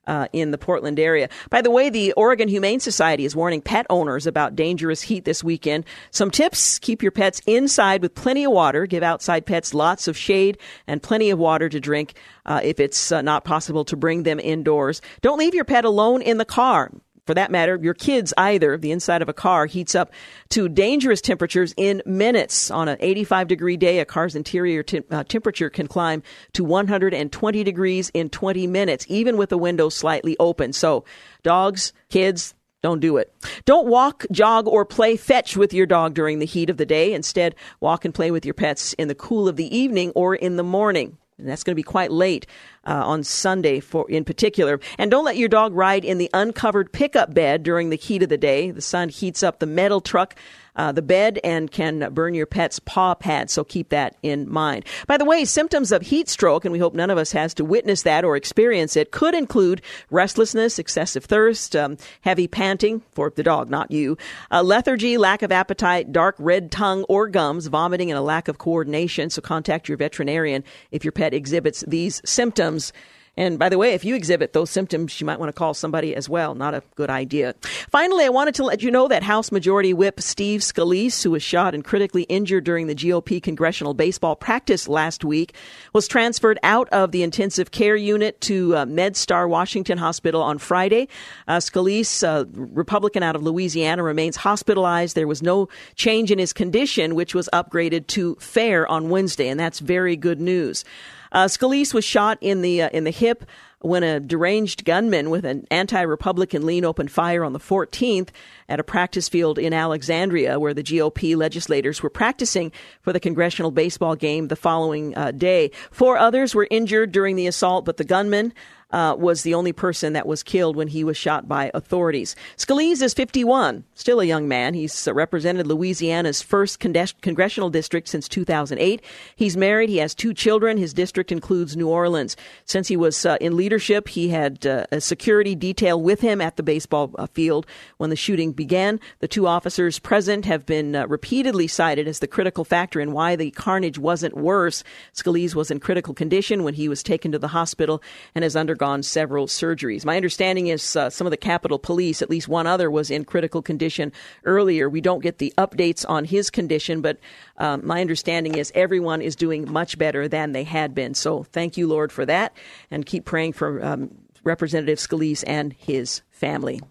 uh, in the Portland area. By the way, the Oregon Humane Society is warning pet owners about dangerous heat this weekend. Some tips keep your pets inside with plenty of water, give outside pets lots of shade and plenty of water to drink uh, if it's uh, not possible to bring them indoors. Don't leave your pet alone in the car for that matter, your kids either, the inside of a car heats up to dangerous temperatures in minutes. On an 85 degree day, a car's interior te- uh, temperature can climb to 120 degrees in 20 minutes, even with the window slightly open. So, dogs, kids, don't do it. Don't walk, jog, or play fetch with your dog during the heat of the day. Instead, walk and play with your pets in the cool of the evening or in the morning and that's going to be quite late uh, on Sunday for in particular. And don't let your dog ride in the uncovered pickup bed during the heat of the day. The sun heats up the metal truck. Uh, the bed and can burn your pet's paw pads, so keep that in mind. By the way, symptoms of heat stroke, and we hope none of us has to witness that or experience it, could include restlessness, excessive thirst, um, heavy panting for the dog, not you, uh, lethargy, lack of appetite, dark red tongue or gums, vomiting, and a lack of coordination. So contact your veterinarian if your pet exhibits these symptoms. And by the way, if you exhibit those symptoms, you might want to call somebody as well. Not a good idea. Finally, I wanted to let you know that House Majority Whip Steve Scalise, who was shot and critically injured during the GOP congressional baseball practice last week, was transferred out of the intensive care unit to uh, MedStar Washington Hospital on Friday. Uh, Scalise, uh, Republican out of Louisiana, remains hospitalized. There was no change in his condition, which was upgraded to fair on Wednesday, and that's very good news. Uh, Scalise was shot in the uh, in the hip when a deranged gunman with an anti-Republican lean opened fire on the 14th at a practice field in Alexandria, where the GOP legislators were practicing for the congressional baseball game the following uh, day. Four others were injured during the assault, but the gunman uh, was the only person that was killed when he was shot by authorities. Scalise is 51, still a young man. He's uh, represented Louisiana's first congressional district since 2008. He's married. He has two children. His district includes New Orleans. Since he was uh, in leadership, he had uh, a security detail with him at the baseball uh, field when the shooting began. The two officers present have been uh, repeatedly cited as the critical factor in why the carnage wasn't worse. Scalise was in critical condition when he was taken to the hospital and has undergone undergone several surgeries. My understanding is uh, some of the Capitol Police, at least one other, was in critical condition earlier. We don't get the updates on his condition, but um, my understanding is everyone is doing much better than they had been. So thank you, Lord, for that, and keep praying for um, Representative Scalise and his family.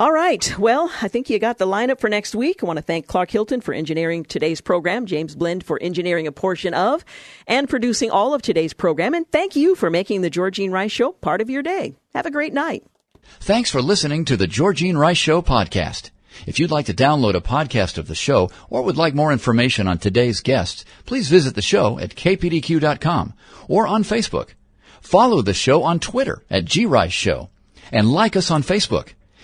All right. Well, I think you got the lineup for next week. I want to thank Clark Hilton for engineering today's program, James Blend for engineering a portion of and producing all of today's program. And thank you for making the Georgene Rice Show part of your day. Have a great night. Thanks for listening to the Georgene Rice Show podcast. If you'd like to download a podcast of the show or would like more information on today's guests, please visit the show at kpdq.com or on Facebook. Follow the show on Twitter at grice show and like us on Facebook.